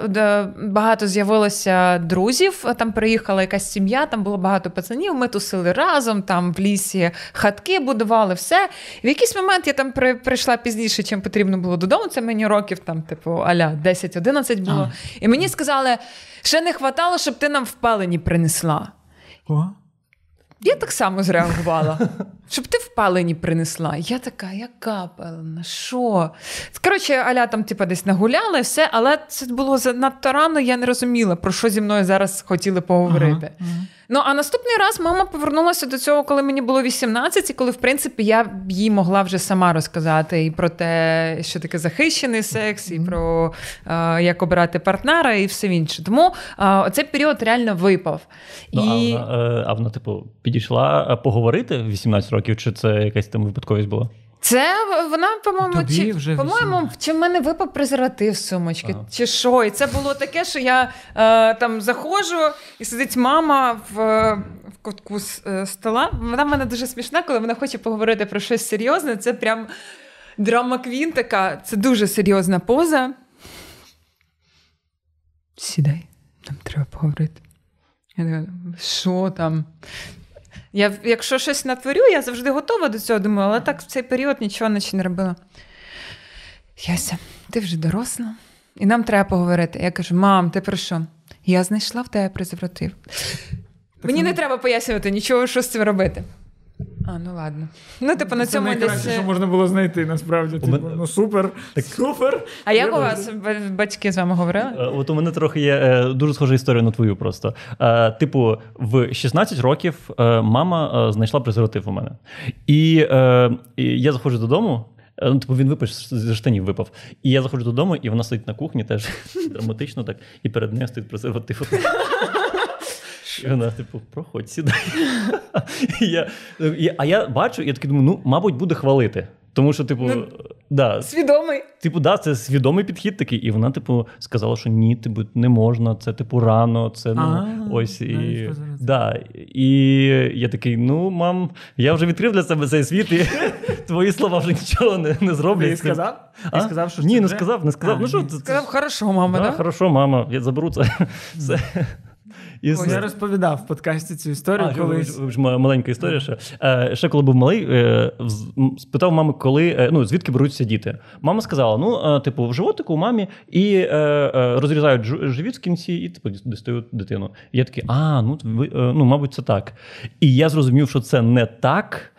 багато з'явилося друзів. Там приїхала якась сім'я, там було багато пацанів. Ми тусили разом, там в лісі хатки будували все. В якийсь момент я там прийшла пізніше, чим потрібно було додому. Це мені років там, типу, аля 10-11 було. А. І мені сказали, ще не хватало, щоб ти нам впалені принесла. О? Я так само зреагувала. Щоб ти впалені принесла. Я така, яка певна, що? Коротше, Аля там, типу, десь нагуляла і все, але це було занадто рано, я не розуміла, про що зі мною зараз хотіли поговорити. Ага, ага. Ну, а наступний раз мама повернулася до цього, коли мені було 18, і коли, в принципі, я їй могла вже сама розказати і про те, що таке захищений секс, і про е, як обирати партнера, і все інше. Тому е, цей період реально випав. Ну, і... А вона, е, а вона, типу, підійшла е, поговорити в 18 років, чи це якась там випадковість була? Це вона, по-моєму, чи, вже по-моєму, чи в мене випав презерватив з сумочки, ага. чи що. І це було таке, що я е, там заходжу, і сидить мама в в кутку е, стола. Вона в мене дуже смішна, коли вона хоче поговорити про щось серйозне. Це прям драма квін така, це дуже серйозна поза. Сідай, нам треба поговорити. Я така, що там? Я, Якщо щось натворю, я завжди готова до цього думаю, але так в цей період нічого наче не робила. Яся, ти вже доросла, і нам треба поговорити. Я кажу: мам, ти про що? Я знайшла в тебе презерватив. Мені не треба пояснювати нічого, що з цим робити. А, ну ладно. Ну, типу, на цьому найкраще, десь... що можна було знайти, насправді. Типу, Ну, супер. Так... Супер. А як у вас батьки з вами говорили? Е, от у мене трохи є е, дуже схожа історія на твою просто. Е, типу, в 16 років мама знайшла презерватив у мене. І, і я заходжу додому. Ну, типу, він випав зі штанів випав. І я заходжу додому, і вона сидить на кухні теж драматично так, і перед нею стоїть презерватив. І вона, типу, проходь, сідай. я, А я бачу, я такий думаю, ну, мабуть, буде хвалити. Тому що, типу, ну, да, свідомий. Типу, да, це свідомий підхід такий. І вона, типу, сказала, що ні, типу, не можна, це типу рано, це ну, ось і да. І я такий: ну, мам, я вже відкрив для себе цей світ, і твої слова вже нічого не не зроблять. Ти сказав? Ти сказав, що Ні, не сказав, не сказав. А, ну, що, Сказав, хорошо, мама, да? Хорошо, мама, я заберу це. І. Я розповідав в подкасті цю історію А, колись. маленька історія ще. Е, ще коли був малий, е, спитав мами, коли е, ну звідки беруться діти. Мама сказала: ну, е, типу, в животику у мамі і е, е, розрізають живіт в кінці, і типу дістають дитину. І я такий, а ну ви, е, ну, мабуть, це так. І я зрозумів, що це не так.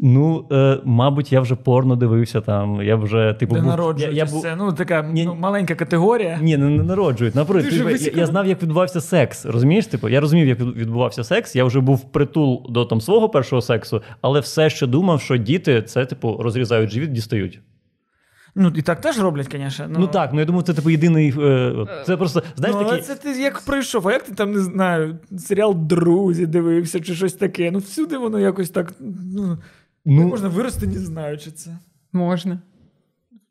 Ну, е, мабуть, я вже порно дивився там. Я вже типу Де був, я, народжують я був, це, ну, така Ні. ну, маленька категорія. ні, не, не народжують. Дуже типу, я, я знав, як відбувався секс. Розумієш? Типу, я розумів, як відбувався секс. Я вже був притул до там свого першого сексу, але все ще думав, що діти це, типу, розрізають живіт, дістають. Ну, і так теж роблять, звісно. Ну, так, ну я думаю, це типу єдиний. Е, це просто знаєш ну, але такий. це ти як пройшов, а як ти там не знаю, серіал Друзі дивився чи щось таке. Ну, всюди воно якось так. Ну, Ну, можна вирости, не знаючи це. Можна.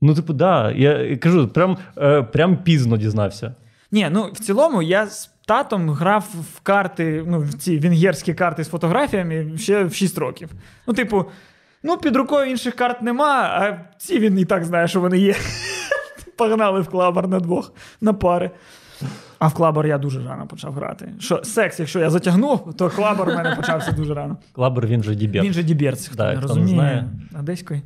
ну, типу, да. Я кажу, прям, е, прям пізно дізнався. Ні, ну в цілому я з татом грав в карти, ну, в ці венгерські карти з фотографіями ще в 6 років. Ну, типу, ну, під рукою інших карт нема, а ці він і так знає, що вони є. Погнали в клабар на двох, на пари. А в клабар я дуже рано почав грати. Що секс, якщо я затягнув, то клабар у мене почався дуже рано. Клабер він же діберц. Він же діберц, хто Да, не розуміє. не знає. Одеської.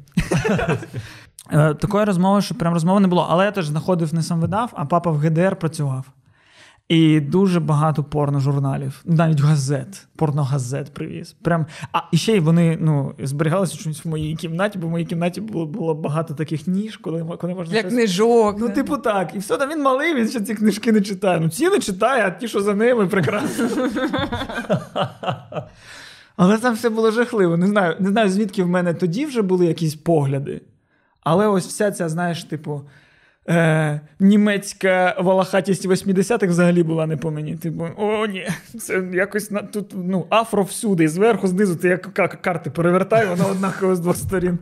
Е, Такої розмови, що прям розмови не було. Але я теж знаходив не сам видав, а папа в ГДР працював. І дуже багато порножурналів, навіть газет, порногазет привіз. Прям, а і ще й вони ну, зберігалися щось в моїй кімнаті, бо в моїй кімнаті було, було багато таких ніж, коли, коли можна Для щось... книжок. Ну, типу, так. І все, там він малий, він ще ці книжки не читає. Ну, ці не читає, а ті, що за ними, прекрасно. Але там все було жахливо. Не знаю, не знаю, звідки в мене тоді вже були якісь погляди. Але ось вся ця, знаєш, типу, е, німецька волохатість 80-х взагалі була не по мені. Типу, о, ні, це якось на, тут ну, афро всюди, зверху, знизу, ти як карти перевертай, воно однаково з двох сторін.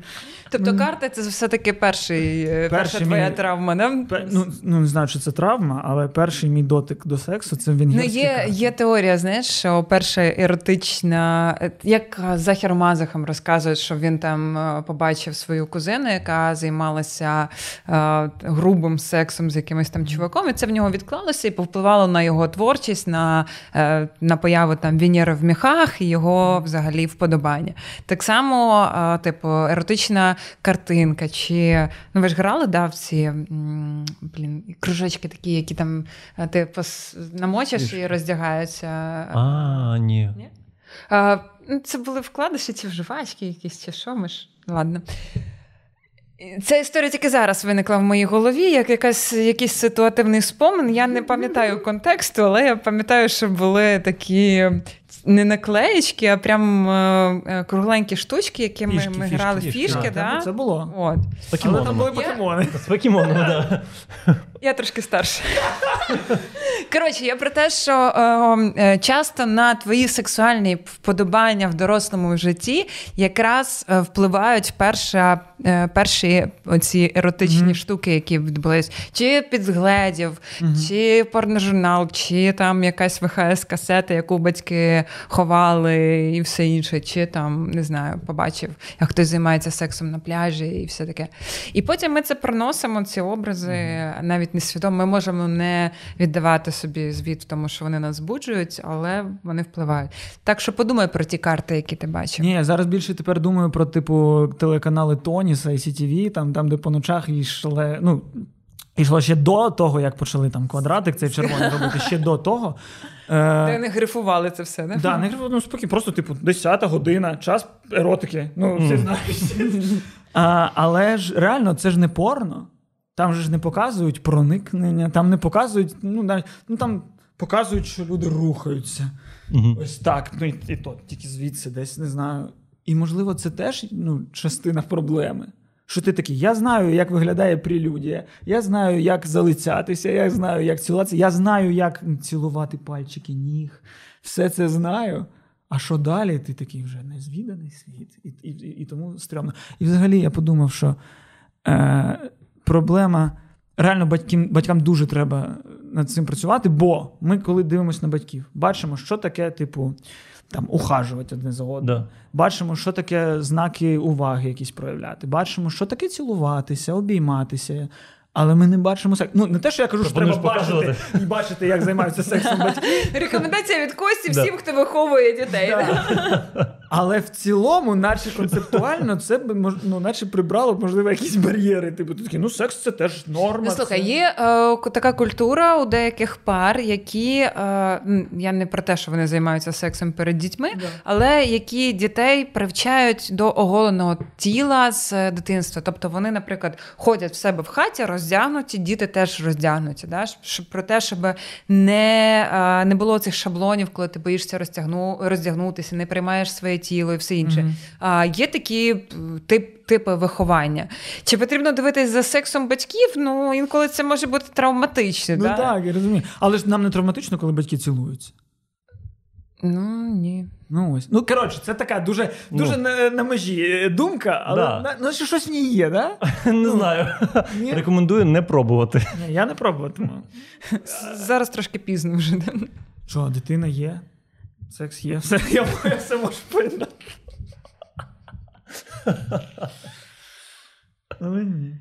Тобто карта це все-таки перший, е, перша твоя мій- травма, да? Пе- Ну, ну, не знаю, чи це травма, але перший мій дотик до сексу це Ну, венгерський. є, є теорія, знаєш, що перша еротична, е, як Захір Мазахам розказує, що він там е, побачив свою кузину, яка займалася е, грубим сексом з якимось там чуваком, і це в нього відклалося і повпливало на його творчість, на, е, на появу там Венери в міхах і його взагалі вподобання. Так само, е, типу, еротична картинка, чи ну ви ж грали да, в ці блін, кружочки такі, які там е, ти пос... намочиш і роздягаються. А, ні. Ні? А, ну, це були вкладиші чи вживачки якісь, чи що ми ж. Ладно. Ця історія тільки зараз виникла в моїй голові, як якась, якийсь ситуативний спомин. Я не пам'ятаю контексту, але я пам'ятаю, що були такі не наклеєчки, а прям е, е, кругленькі штучки, якими Фішки, ми фішки, грали фішки. фішки. Да? Це було. От. З Але там були покемони. З покемонами, да. Я трошки старша. Коротше, я про те, що е, е, часто на твої сексуальні вподобання в дорослому житті якраз впливають перша, е, перші оці еротичні Мгм. штуки, які відбулись, чи підзгледів, чи порножурнал, чи там якась ВХС-касета, яку батьки ховали, і все інше, чи там не знаю, побачив, як хтось займається сексом на пляжі, і все таке. І потім ми це проносимо, ці образи, навіть несвідомо. Ми можемо не віддавати собі звіт тому, що вони нас збуджують, але вони впливають. Так що подумай про ті карти, які ти бачив. Ні, я зараз більше тепер думаю про типу телеканали Тоніса і CTV, там, там де по ночах йшли. Ну, йшло ще до того, як почали там квадратик цей червоний робити, ще до того. Е, Де вони грифували це все, не? Да, не грифували, ну, спокій, просто, типу, 10-та година, час еротики. Ну, всі знають. А, але ж реально, це ж не порно. Там же ж не показують проникнення, там не показують, ну, навіть, ну там показують, що люди рухаються. Мгм. Ось так. Ну і, і то тільки звідси, десь не знаю. І можливо, це теж ну, частина проблеми. Що ти такий, я знаю, як виглядає прелюдія, я знаю, як залицятися, я знаю, як цілуватися, я знаю, як цілувати пальчики ніг. Все це знаю. А що далі? Ти такий вже незвіданий світ. І, і, і, і тому стрьомно. І взагалі я подумав, що е, проблема. Реально батькам, батькам дуже треба над цим працювати, бо ми, коли дивимося на батьків, бачимо, що таке, типу, там, ухажувати одне за одним. Да. Бачимо, що таке знаки уваги якісь проявляти. Бачимо, що таке цілуватися, обійматися. Але ми не бачимо секс. Ну, не те, що я кажу, що треба показувати. бачити і бачити, як займаються сексом батьки. Рекомендація від Кості всім, хто виховує дітей. Але в цілому, наче концептуально, це б ну, наче прибрало, б, можливо, якісь бар'єри. Типу, ти такий, ну секс це теж норма. Ну, слухай, це- є е, така культура у деяких пар, які е, я не про те, що вони займаються сексом перед дітьми, Да. але які дітей привчають до оголеного тіла з е, дитинства. Тобто вони, наприклад, ходять в себе в хаті, роздягнуті, діти теж роздягнуті. Да? Щоб, про те, щоб не, е, не було цих шаблонів, коли ти боїшся розтягну, роздягнутися, не приймаєш своє тіло і все інше. Мгм. А, є такі тип, типи виховання. Чи потрібно дивитись за сексом батьків? Ну, інколи це може бути травматично. Ну да? так, я розумію. Але ж нам не травматично, коли батьки цілуються. Ну, ні. Ну ось. Ну, коротше, це така дуже, дуже Ну. на, на межі е, думка, але Да. на- ну, щось в ній є, да? Не знаю. Ні? Рекомендую не пробувати. Ні, я не пробуватиму. Зараз трошки пізно вже. Що, дитина є? Секс є, я, я все можу поєднати. Але ні.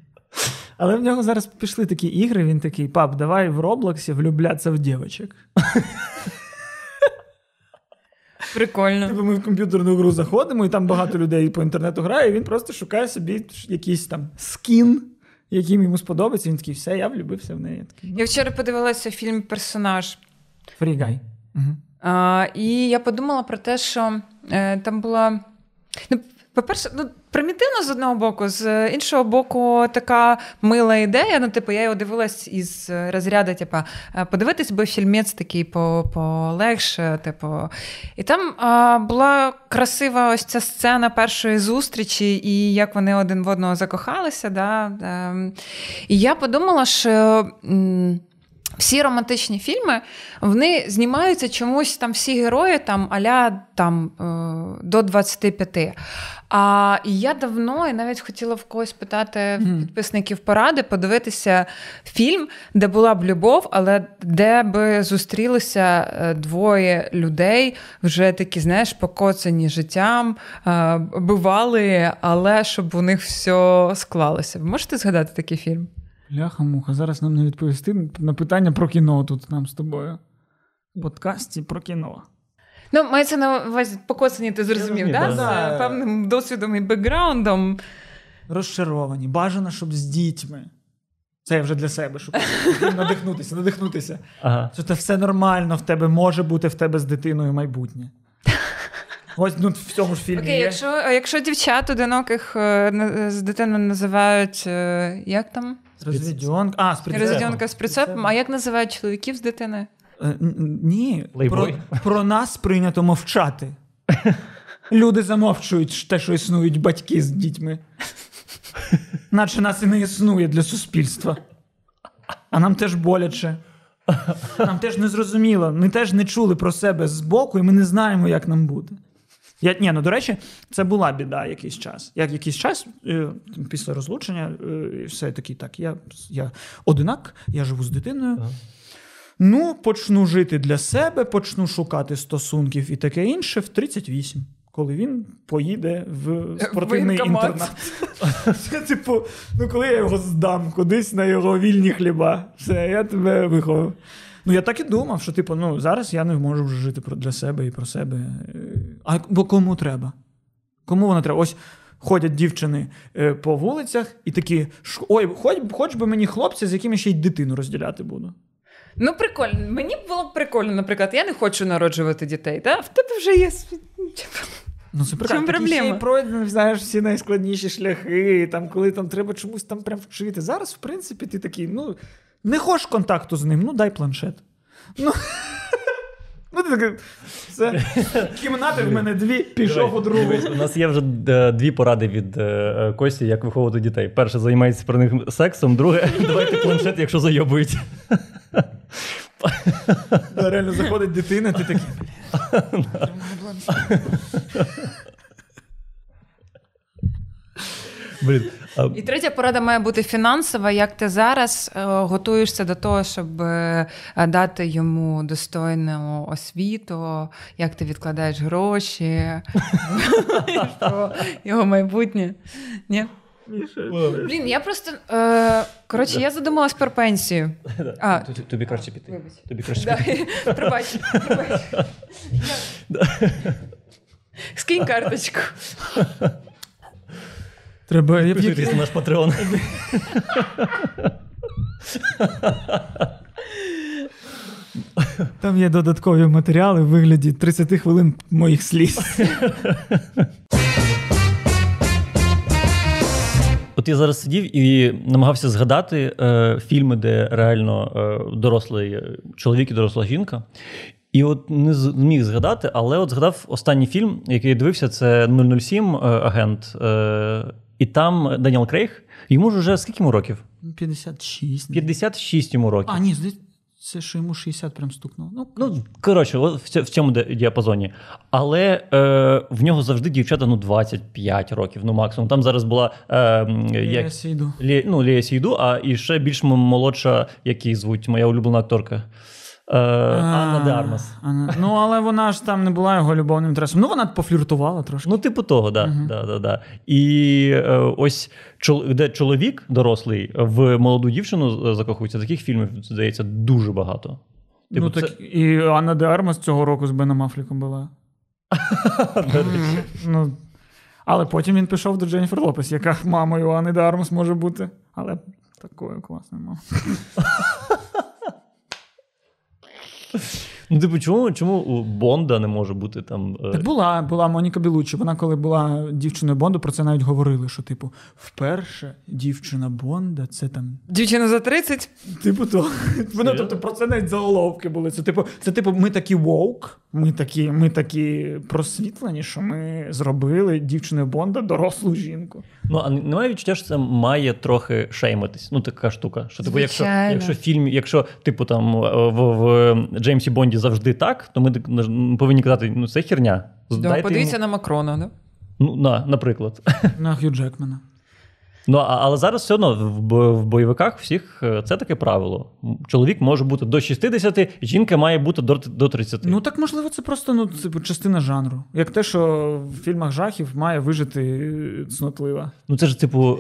Але в нього зараз пішли такі ігри, він такий, пап, давай в Роблоксі влюблятися в дівчинок. Прикольно. Типу ми в комп'ютерну гру заходимо, і там багато людей по інтернету грає, і він просто шукає собі якийсь там скін, який йому сподобається. Він такий, все, я влюбився в неї. Я такий, ну, Я вчора подивилася фільм Персонаж. Фрігай. Угу. І я подумала про те, що е, там була. Ну, по-перше, ну, примітивно з одного боку, з іншого боку, така мила ідея. Ну, типу, я його дивилась із розряду, типу, е, подивитись би фільмець такий полегше. Типу. І там а, була красива ось ця сцена першої зустрічі, і як вони один в одного закохалися. Да? Ем, І я подумала, що. Всі романтичні фільми вони знімаються чомусь там всі герої там аля там е, до 25. А і я давно і навіть хотіла в когось питати Мгм. підписників поради, подивитися фільм, де була б любов, але де би зустрілися е, двоє людей, вже такі, знаєш, покоцані життям, е, бували, але щоб у них все склалося. Ви можете згадати такий фільм? Ляха муха, зараз нам не відповісти на питання про кіно тут нам з тобою. В подкасті про кіно. Ну, мається на увазі покоцані, ти зрозумів, розумію, да? да. з е, певним досвідом і бекграундом. Розчаровані. Бажано, щоб з дітьми. Це я вже для себе, щоб щоб надихнутися, надихнутися. Ага. Що це все нормально в тебе може бути в тебе з дитиною майбутнє. Ось ну, в цьому ж фільмі. Окей, є. якщо, якщо дівчат одиноких е, з дитиною називають е, як там? Розвідьонка. А, з прицепом. Розвідьонка з прицепом, а як називають чоловіків з дитиною? Е, Ні, про, про нас прийнято мовчати. Люди замовчують те, що існують батьки з дітьми. Наче нас і не існує для суспільства. А нам теж боляче. Нам теж не зрозуміло. Ми теж не чули про себе збоку, і ми не знаємо, як нам буде. Я, ні, ну до речі, це була біда якийсь час. Як якийсь час е, після розлучення, е, і все такий, так, я, я одинак, я живу з дитиною. Ага. Ну, почну жити для себе, почну шукати стосунків і таке інше в 38, коли він поїде в спортивний інтернат. Це, типу, ну коли я його здам кудись на його вільні хліба, все, я тебе виховав. Ну, я так і думав, що, типу, ну, зараз я не можу вже жити для себе і про себе. А бо кому треба? Кому воно треба? Ось ходять дівчини е, по вулицях і такі: ой, хоч, хоч би мені хлопця, з яким я ще й дитину розділяти буду. Ну, прикольно. Мені було б прикольно, наприклад, я не хочу народжувати дітей. Та? В тебе вже є. Ну, це чому Такі ще й пройдені, знаєш, всі найскладніші шляхи, там, коли там треба чомусь там прям вчити. Зараз, в принципі, ти такий, ну, не хочеш контакту з ним, ну дай планшет. Ну, ну ти такий, все. Кімнати в мене дві, пішов у другу. У нас є вже е, дві поради від е, е, Кості, як виховувати дітей. Перше, займається про них сексом, друге, давайте планшет, якщо зайобують. Реально заходить дитина, ти такий. Блін, а, І третя порада має бути фінансова. Як ти зараз е, готуєшся до того, щоб е, дати йому достойну освіту, як ти відкладаєш гроші, про його майбутнє? Ні? Блін, я просто. Е, коротше, я задумалась про пенсію. А, Тобі- Тобі краще піти. вибач. Тобі краще піти. Пробач, пробач. Скинь карточку. Треба. Я, Підписуйтесь на наш патреон. там є додаткові матеріали в вигляді 30 хвилин моїх сліз. От я зараз сидів і намагався згадати е, фільми, де реально е, дорослий чоловік і доросла жінка. І от не зміг згадати, але от згадав останній фільм, який я дивився, це 007 е, агент. Е, і там Даніел Крейг. Йому ж вже скільки йому років? 56. 56 йому років. А, ні, це що йому 60 прям стукнуло. Ну, Ну, коротше, в цьому діапазоні. Але е, в нього завжди дівчата ну, 25 років, ну максимум. Там зараз була е, м, я сійду. Лі, ну, Лія Сійду, а і ще більш молодша, як її звуть, моя улюблена акторка. Е, Анна де Армас. Анна- Ну, але вона ж там не була його любовним інтересом. Ну, вона пофліртувала трошки. Ну, типу того, да, Мгм. да, да, да. І е, ось чол, де чоловік дорослий в молоду дівчину закохується, таких фільмів, здається, дуже багато. Типу, ну, це- так, і Анна де Армас цього року з Беном Афліком була. Ну, але потім він пішов до Дженніфер Лопес, яка мамою Анни де Армас може бути. Але такою класною мамою. Ну, типу, чому, чому у Бонда не може бути там. е, Так була, була Моніка Білучі. Вона, коли була дівчиною Бонду, про це навіть говорили, що, типу, вперше дівчина Бонда це там Дівчина за 30. Типу, то Вона, тобто про це навіть заголовки були. Це типу, це типу, ми такі воук, ми такі, ми такі просвітлені, що ми зробили дівчиною Бонда дорослу жінку. Ну, а немає відчуття, що це має трохи шеймитись. Ну, така штука. Що, типу, якщо, якщо фільм, якщо, типу, там в, в Джеймсі Бонді завжди так, то ми повинні казати, ну це херня. Да, подивіться йому- на Макрона, да? Ну, на, наприклад. На Хью Джекмана. Ну, а, але зараз все одно в, в бойовиках всіх е, це таке правило. Чоловік може бути до 60, жінка має бути до, до 30. Ну так можливо, це просто ну, типу, частина жанру. Як те, що в фільмах жахів має вижити е, цнотлива. Ну, це ж, типу,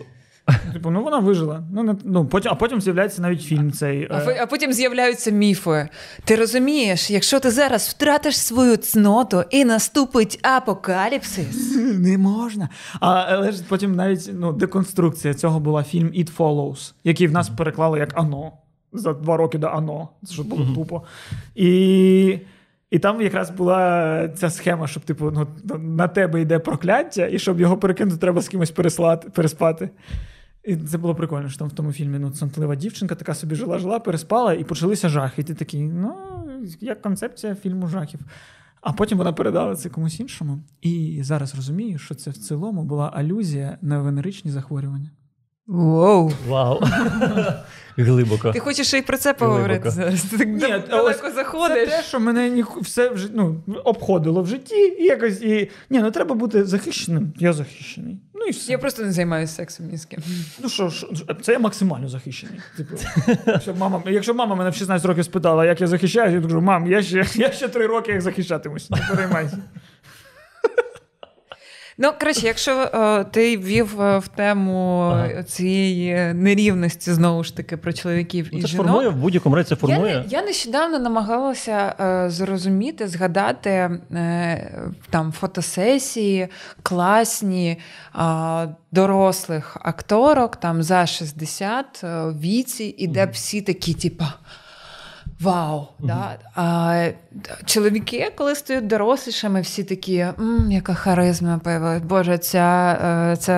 Типу, ну вона вижила. Ну, не, ну, потім, а потім з'являється навіть фільм цей. А, е, а потім з'являються міфи. Ти розумієш, якщо ти зараз втратиш свою цноту і наступить апокаліпсис. Не можна. А, але ж потім навіть ну, деконструкція цього була фільм It Follows, який в нас переклали як Ано за два роки до Ано, що було тупо. І, і там якраз була ця схема, щоб типу, ну, на тебе йде прокляття, і щоб його перекинути, треба з кимось переслати, переспати. І це було прикольно, що там в тому фільмі ну, цнотлива дівчинка така собі жила-жила, переспала, і почалися жахи. І ти такий, ну, як концепція фільму жахів. А потім вона передала це комусь іншому. І зараз розумію, що це в цілому була алюзія на венеричні захворювання. Воу. вау. Глибоко. Ти хочеш і про це поговорити зараз? Ти так Ні, далеко Це заходиш. те, що мене ні, все вже ну, обходило в житті, і якось і. Ні, ну треба бути захищеним. Я захищений. Ну і все. Я просто не займаюся сексом ні з ким. Ну що ж, це я максимально захищений. Типу, якщо мама, якщо мама мене в 16 років спитала, як я захищаюся, я кажу, мам, я ще, я ще 3 роки як захищатимусь. Не переймайся. Ну, коротше, якщо е, ти ввів е, в тему Ага. е, цієї нерівності знову ж таки про чоловіків Ну, і це жінок. формує, в будь-якому разі це Я, формує. не- я нещодавно намагалася е, зрозуміти, згадати е, там фотосесії класні е, дорослих акторок там за 60 е, віці, і де всі такі, типа. Вау! Да? А, чоловіки, коли стають дорослішими, всі такі, «М, яка харизма появилась, Боже, ця, е, ця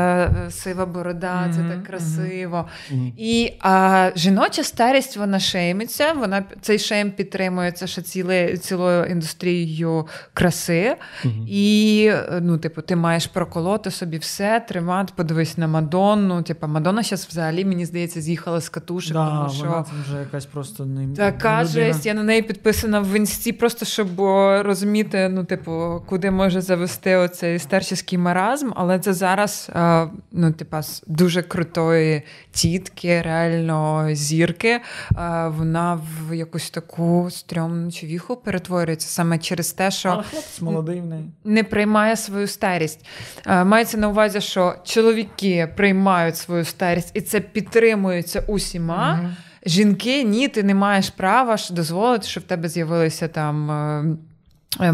е, сива борода, це так красиво. Мгм. І а, жіноча старість вона шеймиться. Вона цей шейм підтримується ще ціле, цілою індустрією краси. Мгм. І ну, типу, ти маєш проколоти собі все, тримати, подивись на Мадонну. Типу, Мадонна зараз взагалі, мені здається, з'їхала з катушок, Да, тому що вона вже якась просто не така жесть, я на неї підписана в інсті, просто щоб розуміти, ну, типу, куди може завести оцей старчий маразм, але це зараз е, ну, типа, з дуже крутої тітки, реально зірки. Е, вона в якусь таку стрьомну човіху перетворюється саме через те, що Але хлопець молодий в неї. не приймає свою старість. Е, Мається на увазі, що чоловіки приймають свою старість, і це підтримується усіма. Мгм. Жінки, ні, ти не маєш права дозволити, щоб в тебе з'явилися там. е, е,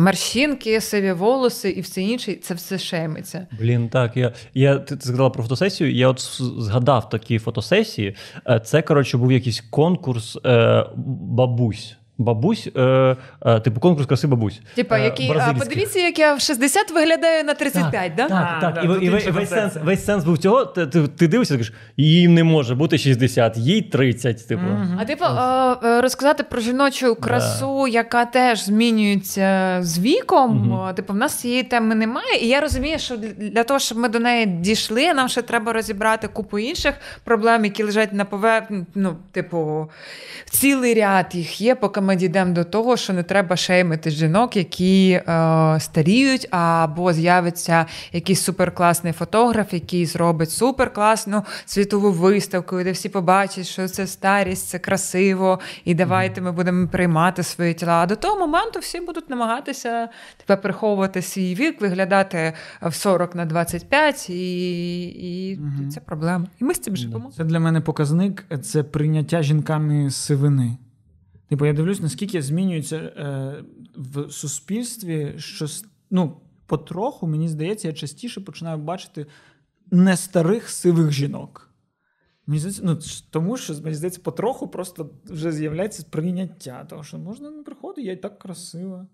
сиві волоси і все інше, це все шеймиться. Блін, так. Я, я, ти, ти згадала про фотосесію. Я от згадав такі фотосесії. Е, Це, коротше, був якийсь конкурс е, бабусь. Бабусь, е, е, типу конкурс краси бабусь. Типа, Е, який, а, подивіться, як я в 60 виглядаю на 35, да? Так, А, так. да, і, і, і весь, сенс, весь сенс був цього. Ти, ти, ти дивишся і кажеш, їй не може бути 60, їй 30. Типу. Мгм. А типу е, е, розказати про жіночу красу, яка теж змінюється з віком. О, Типу, в нас цієї теми немає. І я розумію, що для- для того, щоб ми до неї дійшли, нам ще треба розібрати купу інших проблем, які лежать на поверхні. Ну, типу, цілий ряд їх є, поки ми дійдемо до того, що не треба шеймити жінок, які е, старіють, або з'явиться якийсь суперкласний фотограф, який зробить суперкласну світову виставку, де всі побачать, що це старість, це красиво, і давайте ми будемо приймати свої тіла. А до того моменту всі будуть намагатися тебе приховувати свій вік, виглядати в 40 на 25, і, і Мгм. це проблема. І ми з цим живемо. Це для мене показник це прийняття жінками сивини. Типу, я дивлюсь, наскільки змінюється е, в суспільстві, що ну, потроху, мені здається, я частіше починаю бачити не старих сивих жінок. Мені здається, ну, тому що, мені здається, потроху просто вже з'являється прийняття того, що можна не приходити, я і так красива.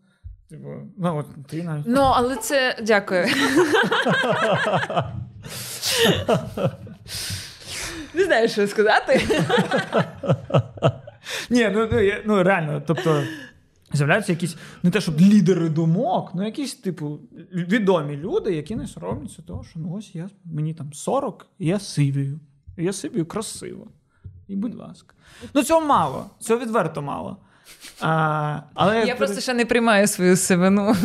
Типу, ну, от ти навіть. Ну, але це дякую. Не знаю, що сказати. Ні, ну, ну, ну реально, тобто. З'являються якісь не те, щоб лідери думок, ну якісь, типу, відомі люди, які не соромляться того, що ну ось я мені там 40, і я сивію. І я сивію красиво. І будь ласка. Ну, цього мало, цього відверто мало. А, але Я просто ще не приймаю свою сивину.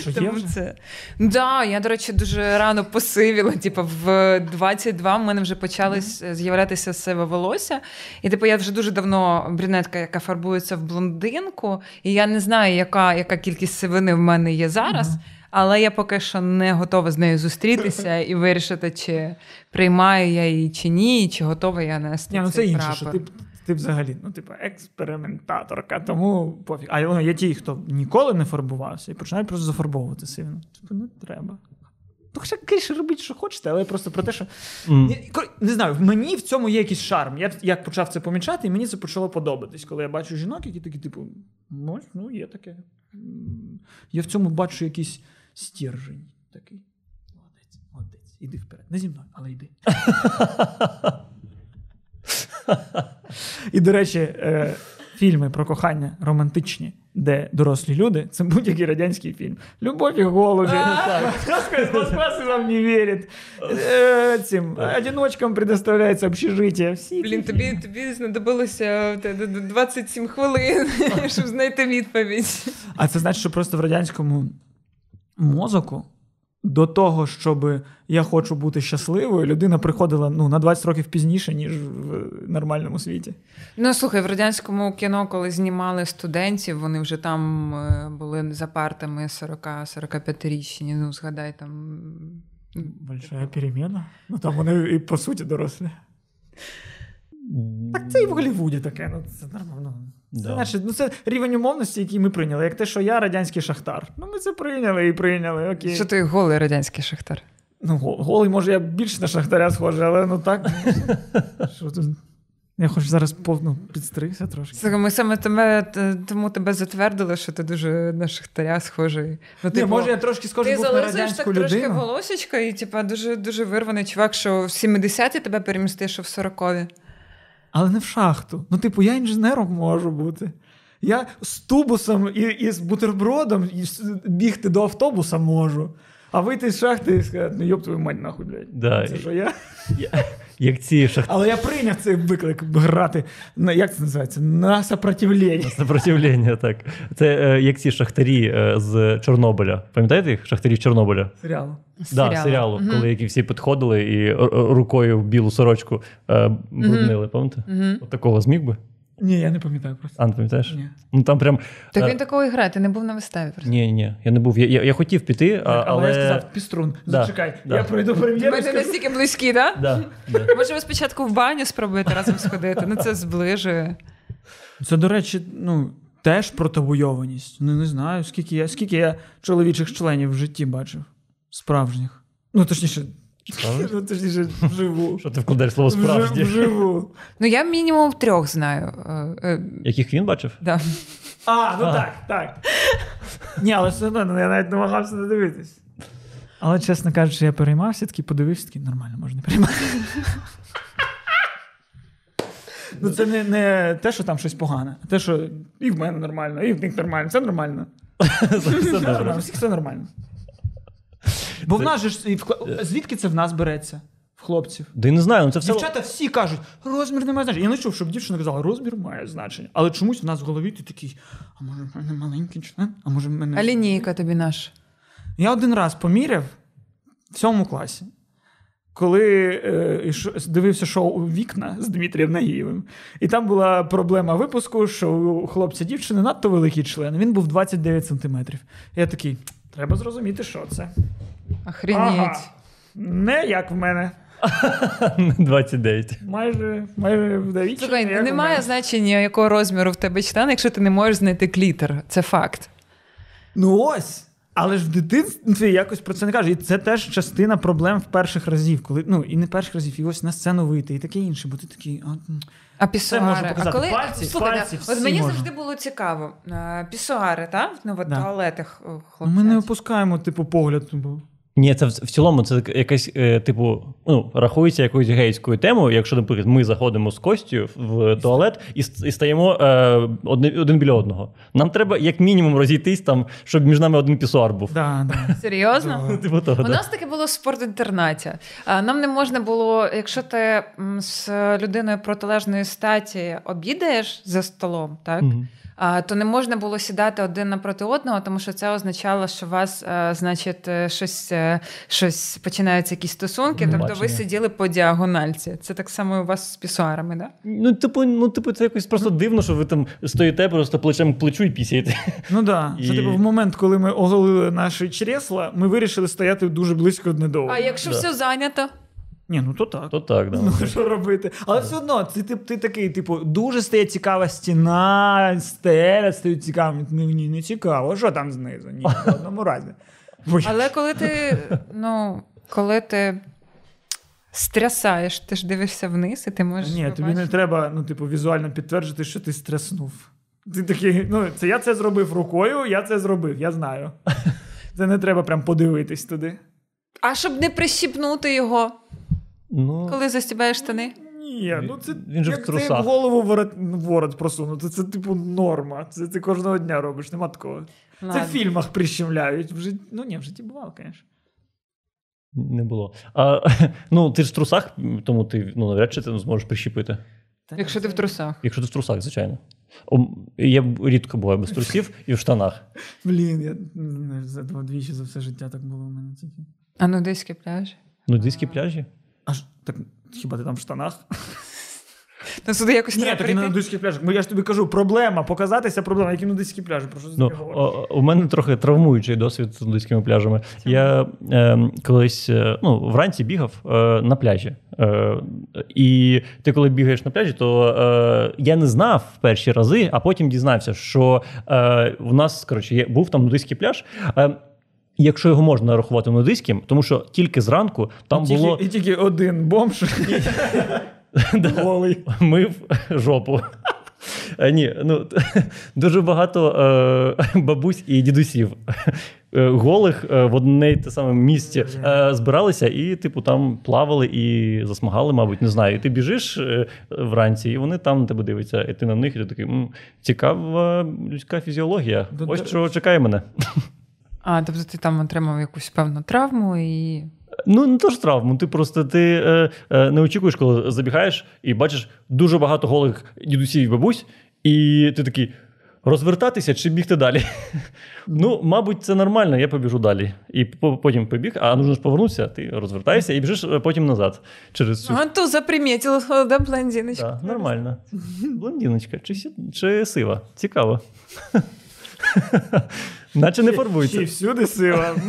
що є Тому вже? це. Да, я, до речі, дуже рано посивіла. Типу, в 22 в мене вже почали с- з'являтися сиве волосся. І типу, я вже дуже давно брюнетка, яка фарбується в блондинку. І я не знаю, яка, яка кількість сивини в мене є зараз. Але я поки що не готова з нею зустрітися і вирішити, чи приймаю я її чи ні, чи готова я нести. Ні, ну це інше, що ти, ти взагалі, ну, типу, експериментаторка, тому пофіг. А ну, є ті, хто ніколи не фарбувався і починають просто зафарбовувати сивину. Типу, не треба. Ну, хоча, звісно, робіть, що хочете, але просто про те, що. М. Ні, Не знаю, мені в цьому є якийсь шарм. Я як почав це помічати, і мені це почало подобатись, коли я бачу жінок, які такі, типу, ну, ну є таке. Я в цьому бачу якийсь стержень такий. Молодець, молодець. Іди вперед. Не зі мною, але йди. І, до речі, е, фільми про кохання романтичні, де дорослі люди, це будь-який радянський фільм. Любов і голуби. Москвы вам не вірить. Е, Цим одиночкам предоставляється общежиття. Всі Блін, тобі, тобі знадобилося те, д- д- 27 хвилин, щоб знайти відповідь. А це значить, що просто в радянському мозоку до того, щоб я хочу бути щасливою, людина приходила ну, на 20 років пізніше, ніж в нормальному світі. Ну слухай, в радянському кіно, коли знімали студентів, вони вже там е, були за партами 40-45-річні. Ну, згадай там. Большая перемена. Ну там вони і по суті дорослі. Так це і в Голлівуді таке. Ну це нормально. Це, Да. значить, ну, це рівень умовності, який ми прийняли. Як те, що я радянський шахтар. Ну ми це прийняли і прийняли. Окей. Що ти голий радянський шахтар? Ну, голий, може, я більше на шахтаря схожий, але ну так. Що тут? Я хочу зараз повну підстригся трошки. Слухай, ми саме тебе тому тебе затвердили, що ти дуже на шахтаря схожий. Ну, Ні, може, я трошки схожий Ти був на зализуєш так радянську трошки людину. волосечка, і типа дуже дуже вирваний чувак, що в 70-ті тебе перемістиш в 40-ві. Але не в шахту. Ну, типу, я інженером можу бути. Я з тубусом і, і з бутербродом бігти до автобуса можу. А вийти з шахти і сказати, ну йоб твою мать нахуй, блядь. Да. Це що я? Я- Як ці шахтарі. Але я прийняв цей виклик грати на як це називається? На сопротивлення. Сопротивлення, так. Це е, як ці шахтарі е, з Чорнобиля. Пам'ятаєте їх? Шахтарі з Чорнобиля? Серіал. Да, серіалу, Мгм. коли які всі підходили і р- рукою в білу сорочку е, бруднили, пам'ятаєте? Угу. От такого зміг би? Ні, я не пам'ятаю просто. А, не пам'ятаєш? Ні. Ну там прям. Так е, він такого і грає, ти не був на виставі просто. Ні, ні, я не був. Я, я, я хотів піти, а, Так, але, але. я сказав, піструн, Да, зачекай, да. я пройду Ми прем'єру. не скажу. настільки близькі, так? Да, да. Може, ви спочатку в баню спробуєте разом сходити. Ну це зближує. Це, до речі, ну, теж про табуйованість. Ну, не знаю, скільки я, скільки я чоловічих членів в житті бачив. Справжніх. Ну, точніше? Ну, точніше, вживу. Що ти вкладаєш слово справжнє? Вживу. Ну я мінімум трьох знаю. Е, е, Яких він бачив? да. А, ну так, так. Ні, але все одно, ну, я навіть намагався не дивитись. Але, чесно кажучи, я переймався, такий подивився, такий нормально, можна не перейматися. Ну, це не, не те, що там щось погане, а те, що і в мене нормально, і в них нормально. Все Це нормально, все нормально. Бо в нас же ж звідки це в нас береться? В хлопців. Да я не знаю, ну це все. Дівчата всі кажуть, розмір не має значення. Я не чув, щоб дівчина казала, розмір має значення. Але чомусь в нас в голові ти такий, а може в мене маленький член? А може в мене. А лінійка тобі наш. Я один раз поміряв в сьомому класі, коли е, дивився шоу Вікна з Дмитрієм Нагієвим. І там була проблема випуску, що у хлопця дівчини надто великий член. Він був 29 сантиметрів. Я такий, треба зрозуміти, що це. Охренеть. Ага. Не як в мене. 29. Майже, майже вдовічі. Слухай, в немає мене. значення, якого розміру в тебе член, якщо ти не можеш знайти клітер. Це факт. Ну ось. Але ж в дитинстві якось про це не кажуть. І це теж частина проблем в перших разів, коли ну і не перших разів, і ось на сцену вийти, і таке інше, бо ти такий. А. А пісуари. а коли Пальці, слухайте, пальці, от мені можна. завжди було цікаво. Пісуари, так? Ну, в Да. туалетах хлопців. ми не опускаємо, типу, погляд. Бо... Ні, це в, в цілому це якась, е, типу, ну, рахується якоюсь гейською темою, якщо, наприклад, ми заходимо з Костю в туалет і, і стаємо е, один, один біля одного. Нам треба як мінімум розійтись там, щоб між нами один пісуар був. Да, да. Серйозно? Типу того, У да. нас таке було в спортінтернаті. Нам не можна було, якщо ти з людиною протилежної статі обідаєш за столом, так? Мгм. То не можна було сідати один напроти одного, тому що це означало, що у вас, е, значить, е, щось, е, щось починаються якісь стосунки, тобто ви сиділи по діагональці. Це так само і у вас з пісуарами, так? Ну, типу, ну, типу, це якось просто дивно, що ви там стоїте просто плечем к плечу і пісяєте. Ну да. І- типу, в момент, коли ми оголили наші чресла, ми вирішили стояти дуже близько одне до одного. А якщо Да. все зайнято? Ні, ну то так. То так, да. Ну, що робити? Але все одно, ти, ти, ти такий, типу, дуже стає цікава стіна, стеля стають цікавими. Мені не цікаво, що там знизу? Ні, в одному разі. Але коли ти, ну, коли ти стрясаєш, ти ж дивишся вниз, і ти можеш. Ні, тобі не треба ну, типу, візуально підтверджити, що ти стреснув. Ти такий, ну, це я це зробив рукою, я це зробив, я знаю. Це не треба прям подивитись туди. А щоб не прищіпнути його, Ну, коли застібаєш штани? Ні, ну це Він же в як це трусах. в голову ворот, ворот просунути. Це, типу, норма. Це ти кожного дня робиш, нема такого. Це в фільмах прищемляють. В ну ні, в житті бувало, звісно. не було. А, ну, ти ж в трусах, тому ти ну, навряд чи ти зможеш прищепити. Якщо ти в трусах. Якщо ти в трусах, звичайно. О, Я б рідко буваю без трусів і в штанах. Блін, я не знаю, за два двічі за все життя так було у мене тільки. А нудиський пляж. Нудистські пляжі? Аж так, хіба ти там в штанах? Ну, сюди якось Ні, треба так і на прийти. нудистських пляжах. Бо я ж тобі кажу, проблема, показатися проблема. Які нудистські пляжі? Про що ти Ну, говориш? о, у мене трохи травмуючий досвід з нудистськими пляжами. Я е, колись е, ну, вранці бігав е, на пляжі. Е, і ти, коли бігаєш на пляжі, то е, я не знав в перші рази, а потім дізнався, що е, в нас коротше, є, був там нудистський пляж. Е, Якщо його можна рахувати нудистським, тому що тільки зранку там і, тільки, було і тільки один бомж голий. мив жопу. Е, Ні, ну дуже багато е, бабусь і дідусів е, голих е, в одне й те саме місці збиралися і, типу, там плавали і засмагали, мабуть, не знаю. І ти біжиш вранці, і вони там на тебе дивляться, і ти на них, і ти такий «М, цікава людська фізіологія. Ось да. що чекає мене. А, тобто ти там отримав якусь певну травму і. Ну, не то ж травму. Ти просто ти е, е, не очікуєш, коли забігаєш і бачиш дуже багато голих дідусів і бабусь, і ти такий. Розвертатися чи бігти далі? Ну, мабуть, це нормально, я побіжу далі. І потім побіг, а нужно ж повернутися, ти розвертаєшся і біжиш е, потім назад. Через цю... Анту запримітила, да, блондиночка. Так, нормально. Блондиночка чи, чи сива? Цікаво. Наче не фарбується. всюди сила.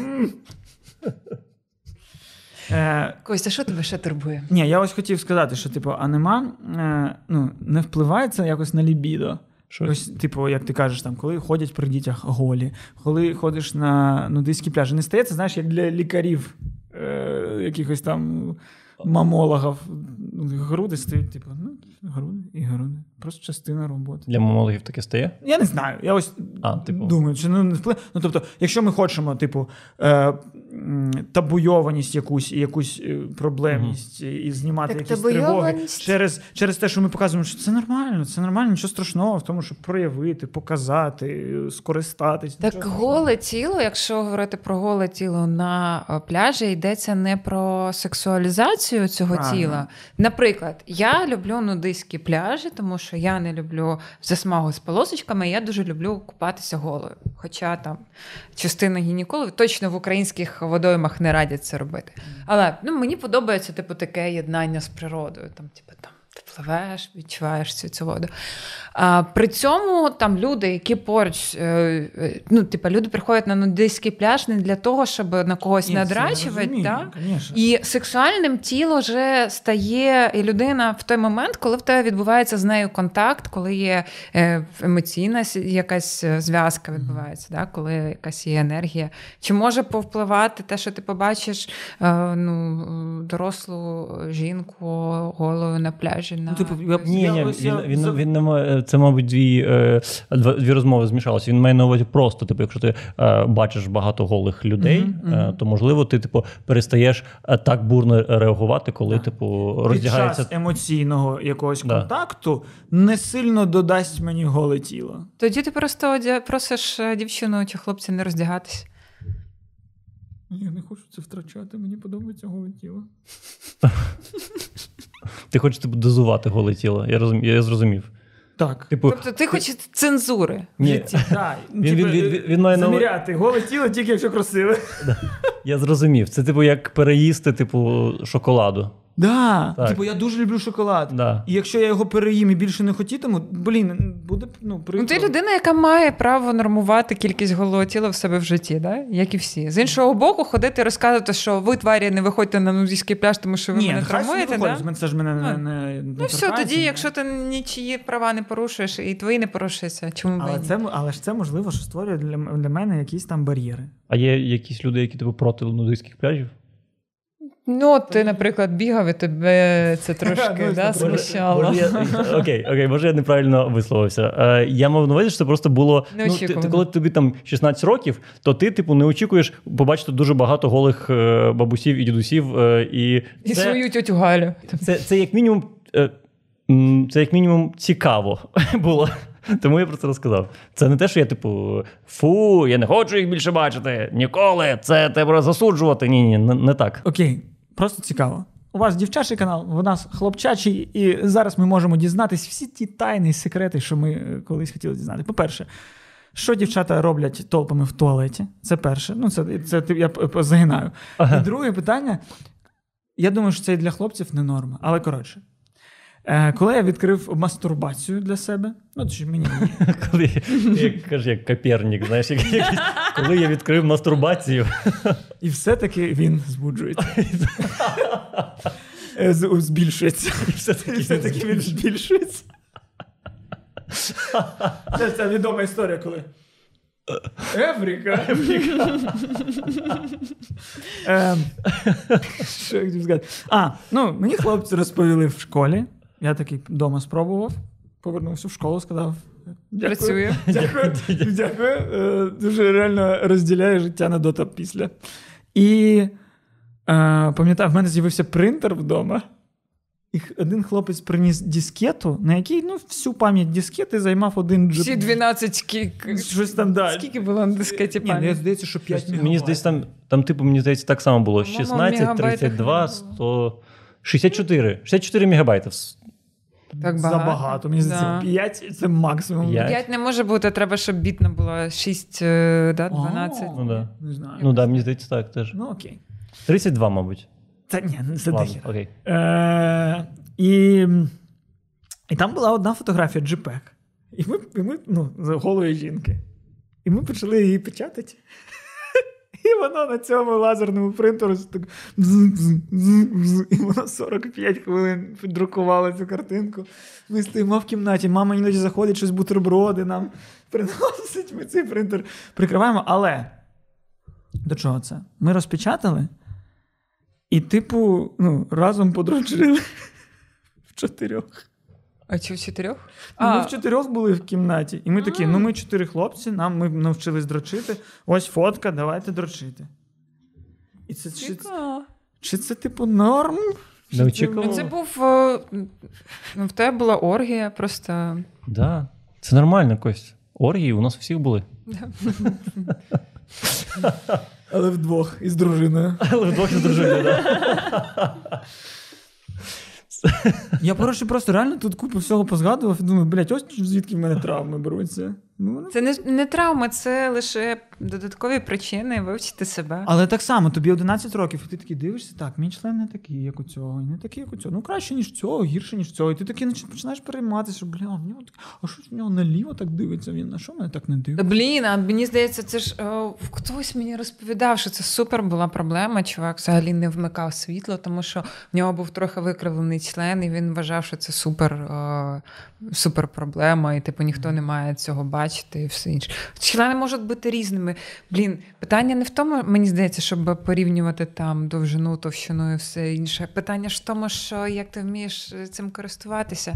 Е, Костя, що тебе ще турбує? Ні, я ось хотів сказати, що типу, анема е, ну, не впливає це якось на лібідо. Що? Ось, типу, як ти кажеш, там, коли ходять при дітях голі, коли ходиш на нудистські пляжі, не стається, знаєш, як для лікарів, е, якихось там мамологів. Груди стають, типу, ну, груди і груди. Просто частина роботи. Для мамологів таке стає? Я не знаю. Я ось А, типу. думаю, чи ну, не вплив. Ну, тобто, якщо ми хочемо, типу, е, табуйованість якусь і якусь е, проблемність, і, і знімати Так якісь тривоги через, через те, що ми показуємо, що це нормально, це нормально, нічого страшного в тому, щоб проявити, показати, е, скористатись. Так Нічого голе тіло, якщо говорити про голе тіло на е, пляжі, йдеться не про сексуалізацію цього Правильно. тіла. Наприклад, я люблю нудистські пляжі, тому що я не люблю засмагу з полосочками, я дуже люблю купатися голою. Хоча там частина гінекологів точно в українських водоймах не радять це робити. Але ну, мені подобається типу таке єднання з природою. Там, типу, там пливеш, відчуваєш цю, цю воду. А, при цьому там люди, які поруч, е, е, ну, типу, люди приходять на нудистський пляж не для того, щоб на когось Ні, надрачувати. Да? І сексуальним тіло вже стає і людина в той момент, коли в тебе відбувається з нею контакт, коли є е, емоційна якась зв'язка відбувається, да? коли якась є енергія. Чи може повпливати те, що ти побачиш ну, дорослу жінку голою на пляжі? На... Ну, типу, я- Ні, я ні, ось- він, він, він не має, це, мабуть, дві, е, дві розмови змішалися. Він має на увазі просто, типу, якщо ти е, бачиш багато голих людей, е, мгм. то можливо ти типу перестаєш е, так бурно реагувати, коли Так. типу Під роздягається. час емоційного якогось Да. контакту не сильно додасть мені голе тіло. Тоді ти просто просиш е, дівчину чи хлопця не роздягатись. Я не хочу це втрачати, мені подобається голе тіло. Ти хочеш типу, дозувати голе тіло. Я розум, я зрозумів. Так. Типу, Тобто ти хочеш цензури. В ні, житті, да. Він- Типу, він- він- він- він має на увазі- заміряти голе тіло тільки якщо красиве. я зрозумів. Це типу як переїсти, типу, шоколаду. Да. Так. Типу, я дуже люблю шоколад. Да. І якщо я його переїм і більше не хотітиму, блін, буде ну, Ну, ти людина, яка має право нормувати кількість голого тіла в себе в житті, да? як і всі. З іншого боку, ходити і розказувати, що ви тварі не виходьте на нудистський пляж, тому що ви Ні, мене травмуєте. виходить, Да? мене- Це ж мене не, Ну, не, не Ну все, тоді, ні. якщо ти нічиї права не порушуєш, і твої не порушуються, чому Але, це, але ж це можливо, що створює для, для мене якісь там бар'єри. А є якісь люди, які типу проти нудистських пляжів? Ну, от ти, наприклад, бігав, і тебе це трошки Ну, да, смущало. Окей, окей, може я неправильно висловився. Е, я мав на увазі, що це просто було. Ну, ти, ти, коли тобі там 16 років, то ти, типу, не очікуєш побачити дуже багато голих е, бабусів і дідусів. Е, і І це, свою тьотю Галю. це, це як мінімум. Е, це як мінімум цікаво було. Тому я про це розказав. Це не те, що я, типу, фу, я не хочу їх більше бачити. Ніколи. Це треба засуджувати. Ні, ні, не, не так. Окей, просто цікаво. У вас дівчачий канал, у нас хлопчачий, і зараз ми можемо дізнатись всі ті тайни і секрети, що ми е, колись хотіли дізнати. По-перше, що дівчата роблять толпами в туалеті? Це перше. Ну, це, це я загинаю. Ага. І друге питання. Я думаю, що це і для хлопців не норма. Але коротше, е, коли я відкрив мастурбацію для себе, ну чи мені ні. Коли як каже, як Копернік, знаєш, як, якийсь- коли я відкрив мастурбацію. і все-таки він збуджується. Е, Збільшується. І все-таки все-таки він збільшується. Це, це відома історія, коли. Евріка. Ем, Що я хотів сказати? А, ну, мені хлопці розповіли в школі. Я такий вдома спробував. Повернувся в школу, сказав. Дякую. Працює. Дякую. Дякую. Е, Дуже реально розділяє життя на до та після. І е, пам'ятаю, в мене з'явився принтер вдома. І один хлопець приніс дискету, на якій ну, всю пам'ять дискети займав один джет. Всі 12 скільки. Щось там далі. Скільки було на дискеті Ні, ну, я здається, що 5 мегабайт. Мені здається, там, там, типу, мені здається, так само було. 16, 32, не 100... 64. 64 мегабайти. Так багато. Забагато. Мені здається, Да. 5 це максимум. П'ять. 5 не може бути, треба, щоб бітно було 6, е, да, 12. О, Ну, да. Не знаю. Ну так, да, мені здається, так теж. Ну окей. 32, мабуть. Та ні, це Ладно, окей. Е, і, і там була одна фотографія JPEG. І ми, і ми ну, з голої жінки. І ми почали її печатати. І воно на цьому лазерному принтеру так і воно 45 хвилин піддрукувало цю картинку. Ми стоїмо в кімнаті, мама іноді заходить щось бутерброди нам приносить. Ми цей принтер прикриваємо. Але до чого це? Ми розпечатали, і, типу, ну, разом подрочили в чотирьох. А чи в чотирьох? Ну, Ми в чотирьох були в кімнаті. І ми такі: ну ми чотири хлопці, нам ми навчились дрочити. Ось фотка, давайте дрочити. І це чи, чи це, типу, норм? Чи це- Ну, Це був. е, Ну, в тебе була оргія, просто. Да. Це нормально, Кость. Оргії у нас у всіх були. Але вдвох із дружиною. Але вдвох з дружиною, так. Я коротше просто реально тут купу всього позгадував і думаю, блядь, ось звідки в мене травми беруться. Ну, Це не, не травма, це лише додаткові причини вивчити себе. Але так само, тобі 11 років, і ти такий дивишся, так, мій член не такий, як у цього, і не такий, як у цього. Ну краще, ніж цього, гірше, ніж цього. І ти такий починаєш перейматися, бля, в нього так- а що в нього наліво так дивиться? Він на що мене так не дивиться? Блін, а мені здається, це ж о, хтось мені розповідав, що це супер була проблема. Чувак взагалі не вмикав світло, тому що в нього був трохи викривлений член, і він вважав, що це супер, о, супер проблема, і типу ніхто не має цього бачити і все інше. Члени можуть бути різними. Блін, питання не в тому, мені здається, щоб порівнювати там довжину, товщину і все інше. Питання ж в тому, що як ти вмієш цим користуватися.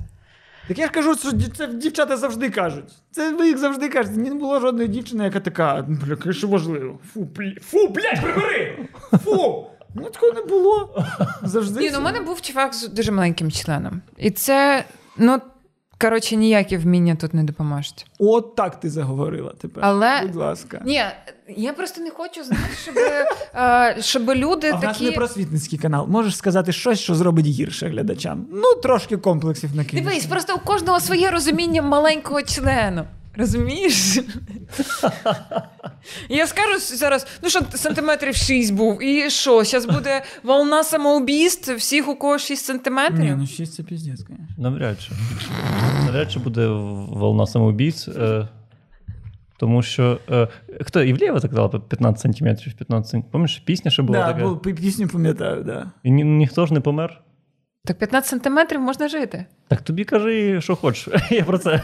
Так я ж кажу, що це дівчата завжди кажуть. Це ви їх завжди кажете. Не було жодної дівчини, яка така, бля, що важливо. Фу, бля, фу, блядь, прибери! Фу! Ну такого не було. Завжди. Ні, ну, у мене був чувак з дуже маленьким членом. І це, ну, коротше, ніякі вміння тут не допоможуть. От так ти заговорила тепер. Але- Будь ласка. Ні, я просто не хочу, знати, щоб, е, щоб люди А в нас не просвітницький канал. Можеш сказати щось, що зробить гірше глядачам. Ну, трошки комплексів накинеш. Дивись, просто у кожного своє розуміння маленького члену. Розумієш? Я скажу зараз, ну що сантиметрів 6 був, і що, зараз буде волна самоубійств всіх, у кого 6 сантиметрів? Ні, ну 6 це піздець, звісно. Навряд чи. Навряд чи буде волна самоубійць. Е, тому що. Е, хто Івлєва так казала 15 сантиметрів, 15 сантиметрів. Пам'ятаєш, пісня ще була Да, така. бо пісню пам'ятаю, да. І ні, ніхто ж не помер. Так 15 сантиметрів можна жити. Так тобі кажи, що хочеш. Я про це.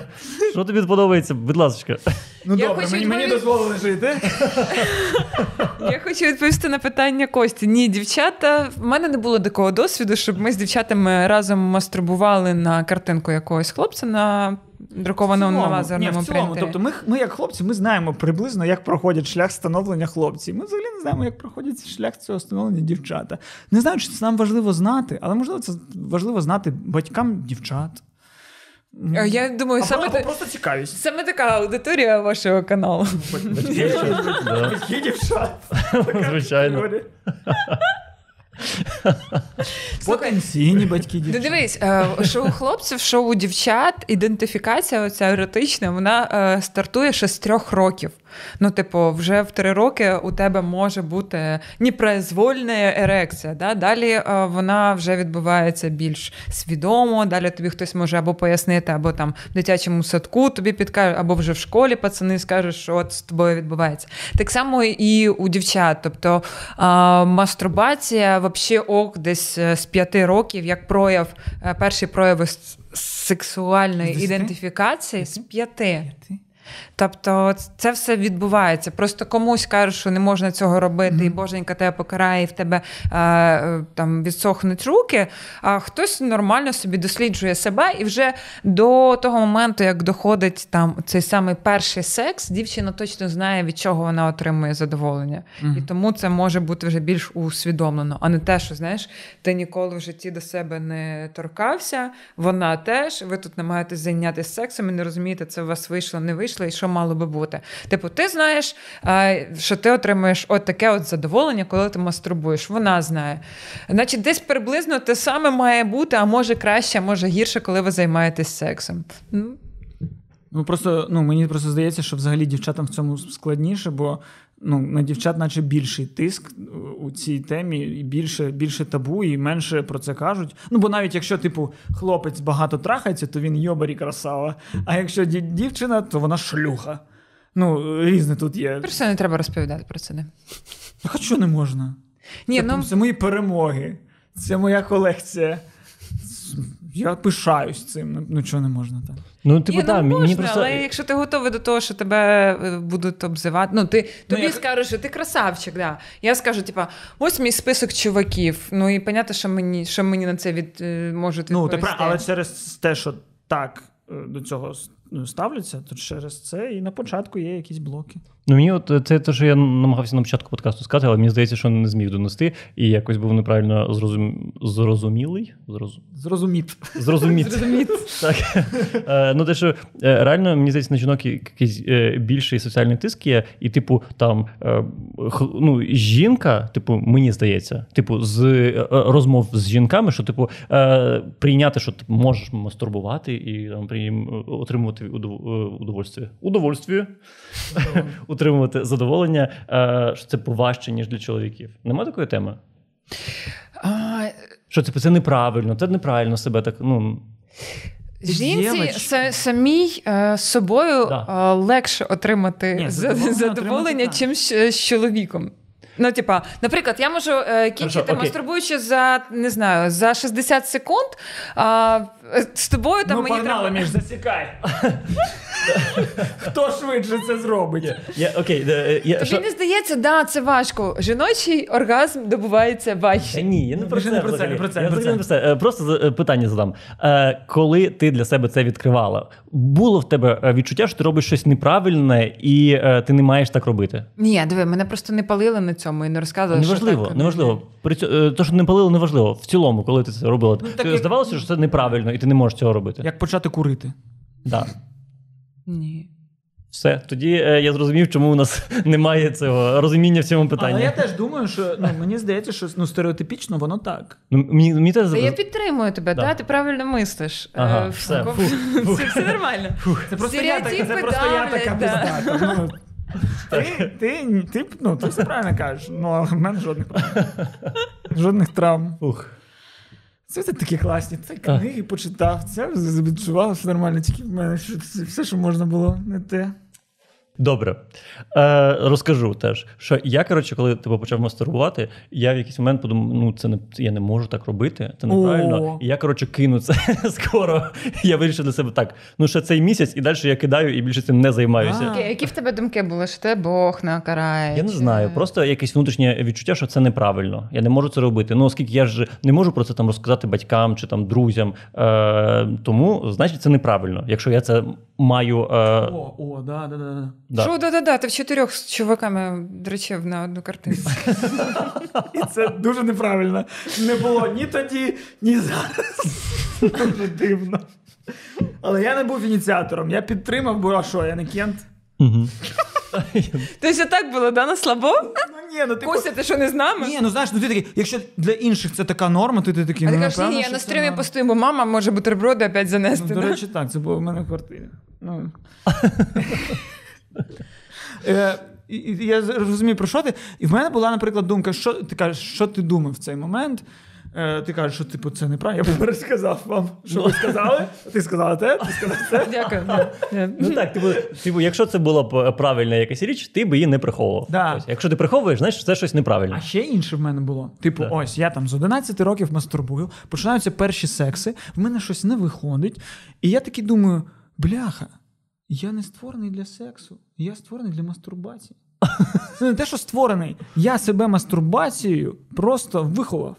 Що тобі подобається, будь ласка. Ну Я добре, хочу мені, мені дозволили жити. Я хочу відповісти на питання Кості. Ні, дівчата, в мене не було такого досвіду, щоб ми з дівчатами разом мастурбували на картинку якогось хлопця на друкованому на Ні, лазерному в цілому. принтері. Тобто ми, ми, як хлопці, ми знаємо приблизно, як проходять шлях становлення хлопців. Ми взагалі не знаємо, як проходить шлях цього становлення дівчата. Не знаю, чи це нам важливо знати, але можливо це важливо знати батькам дівчат. Я думаю, Або, саме, та- просто цікавість. саме така аудиторія вашого каналу. Батьки дівчат. Звичайно. Потенційні батьки Ну, дівчат. дивись, е, що у хлопців, що у дівчат ідентифікація оця еротична, вона е, стартує ще з трьох років. Ну, типу, вже в три роки у тебе може бути непроизвольна ерекція. Да? Далі е, вона вже відбувається більш свідомо. Далі тобі хтось може або пояснити, або там в дитячому садку тобі підкажуть, або вже в школі пацани скажуть, що от з тобою відбувається. Так само і у дівчат. Тобто е, мастурбація взагалі ок десь е, з п'яти років, як прояв, перший прояв сексуальної ідентифікації з п'яти. Тобто це все відбувається. Просто комусь кажуть, що не можна цього робити, mm-hmm. і боженька тебе покарає, і в тебе е, там відсохнуть руки. А хтось нормально собі досліджує себе, і вже до того моменту, як доходить там цей самий перший секс, дівчина точно знає, від чого вона отримує задоволення. Mm-hmm. І тому це може бути вже більш усвідомлено, а не те, що знаєш, ти ніколи в житті до себе не торкався, вона теж. Ви тут намагаєтесь зайнятися сексом і не розумієте, це у вас вийшло, не вийшло, і що мало би бути. Типу, ти знаєш, що ти отримуєш от таке от задоволення, коли ти мастурбуєш. Вона знає. Значить, десь приблизно те саме має бути, а може краще, а може гірше, коли ви займаєтесь сексом. Ну, Ну просто ну мені просто здається, що взагалі дівчатам в цьому складніше, бо ну, на дівчат, наче більший тиск у цій темі, і більше більше табу, і менше про це кажуть. Ну, бо навіть якщо, типу, хлопець багато трахається, то він йобарі красава. А якщо дівчина, то вона шлюха. Ну, різне тут є. Просто не треба розповідати про це. не. А що не можна? Ні, це, ну... це мої перемоги, це моя колекція. Я пишаюсь цим, ну, ну чого не можна так. Ну, типу, Ні, ну, можна, просто... але якщо ти готовий до того, що тебе е, будуть обзивати, ну ти тобі ну, я... скажуть, що ти красавчик, да. Я скажу, типа, ось мій список чуваків. Ну і понятно, що мені що мені на це від е, можуть відповісти. Ну, ти, але через те, що так е, до цього ставляться, то через це і на початку є якісь блоки. Ну мені от це те, що я намагався на початку подкасту сказати, але мені здається, що не зміг донести і якось був неправильно зрозум... зрозумілий. Зроз... Зрозуміт. Зрозуміт. Зрозуміт. Так. Е, ну, те, що е, реально, мені здається, на жінок якийсь е, більший соціальний тиск є, і, типу, там ну, жінка, типу, мені здається, типу, з розмов з жінками, що, типу, прийняти, що ти можеш мастурбувати і там отримувати удовольствие. Удовольствие утримувати задоволення, е, що це поважче, ніж для чоловіків. Нема такої теми? А... Що це це неправильно, це неправильно себе так. ну... Жінці самій е, собою да. Е, легше отримати Ні, задоволення, чим з чоловіком. Ну, типа, наприклад, я можу е, кінчити, мастурбуючи за не знаю, за 60 секунд. А, з тобою там ну, мені погнали, треба... між засікай. Хто швидше це зробить? Я, окей, е, я, Тобі не здається, да, це важко. Жіночий оргазм добувається важче. Ні, я не про це. Не про це, не про це, я про це. Не про це. Просто е, питання задам. Е, коли ти для себе це відкривала, було в тебе відчуття, що ти робиш щось неправильне і ти не маєш так робити? Ні, диви, мене просто не палили на цьому і не розказували. Неважливо, що так, неважливо. При цьому, то, що не палили, неважливо. В цілому, коли ти це робила, ну, так, здавалося, що це неправильно, і ти не можеш цього робити. Як почати курити? Да. Ні. Все, тоді е, я зрозумів, чому у нас немає цього розуміння в цьому питанні. Але я теж думаю, що ну мені здається, що ну стереотипічно воно так. Ну мені, мені теж... Я підтримую тебе, да. да ти правильно мислиш. Ага, е, все, фух, фух. все, все нормально. Фух. Це просто я така, це просто я така пиздата. Ну, ти, ти, ти, ну, ти все правильно кажеш, ну але в мене жодних проблем. Жодних травм. Ух. Це такі класні. Це книги почитав. Це відчував, що нормально, тільки в мене все, що можна було, не те. Добре. Е, Розкажу теж, що я, коротше, коли типу, почав мастурбувати, я в якийсь момент подумав, ну це не я не можу так робити, це неправильно. О. І я, коротше, кину це скоро. Я вирішив для себе так. Ну, ще цей місяць, і далі я кидаю і більше цим не займаюся. А. Які в тебе думки були? Що тебе Бог накарає? Я не знаю. Просто якесь внутрішнє відчуття, що це неправильно. Я не можу це робити. Ну, оскільки я ж не можу про це там розказати батькам чи там друзям. Е, Тому, значить, це неправильно. Якщо я це маю. Е... О, о, да, да, да. Да. Що, да-да-да, ти в чотирьох з чуваками дрочив на одну картину. І це дуже неправильно. Не було ні тоді, ні зараз. Дуже дивно. Але я не був ініціатором. Я підтримав, бо а що, я не кент. Тобто так було, да, на слабо? Ну, ні, ну, типу... Костя, ти що не з нами? Ні, ну знаєш, ну ти такий, якщо для інших це така норма, то ти такий, а ну, ти кажеш, ні, я на стрімі постою, бо мама може бутерброди опять занести. Ну, До речі, так, це було в мене в квартирі. Ну. Е, я розумію, про що ти. І в мене була, наприклад, думка, що ти кажеш, що ти думав в цей момент. Е, ти кажеш, що типу це неправильно. Я пересказав вам, що ви сказали. Ти сказала те, ти сказав це. Дякую. Ну так, типу, типу, якщо це була б правильна якась річ, ти б її не приховував. Да. Ось, якщо ти приховуєш, значить це щось неправильно. А ще інше в мене було. Типу, да. ось я там з 11 років мастурбую, починаються перші секси, в мене щось не виходить. І я такий думаю, бляха. Я не створений для сексу, я створений для мастурбації. Це не те, що створений. Я себе мастурбацією просто виховав.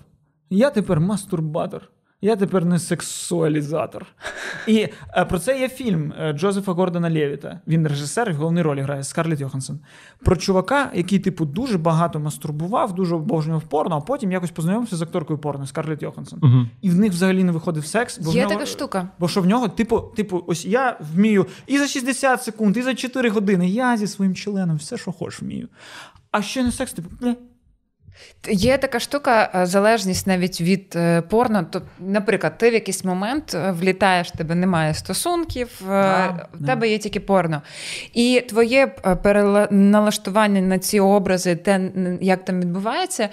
Я тепер мастурбатор. Я тепер не сексуалізатор. І е, про це є фільм е, Джозефа Гордона Лєвіта. Він режисер і в головній ролі грає Скарлетт Йоханссон. Про чувака, який, типу, дуже багато мастурбував, дуже обожнював порно, а потім якось познайомився з акторкою порно Скарлетт Йоханссон. Угу. І в них взагалі не виходив секс. Бо в Є нього- така штука. Бо що в нього, типу, типу, ось я вмію і за 60 секунд, і за 4 години. Я зі своїм членом все, що хочеш, вмію. А ще не секс, типу. Є така штука, е, залежність навіть від е, порно. То, наприклад, ти в якийсь момент е, влітаєш, в тебе немає стосунків, Да, в да. тебе є тільки порно. І твоє переналаштування на ці образи, те, як там відбувається,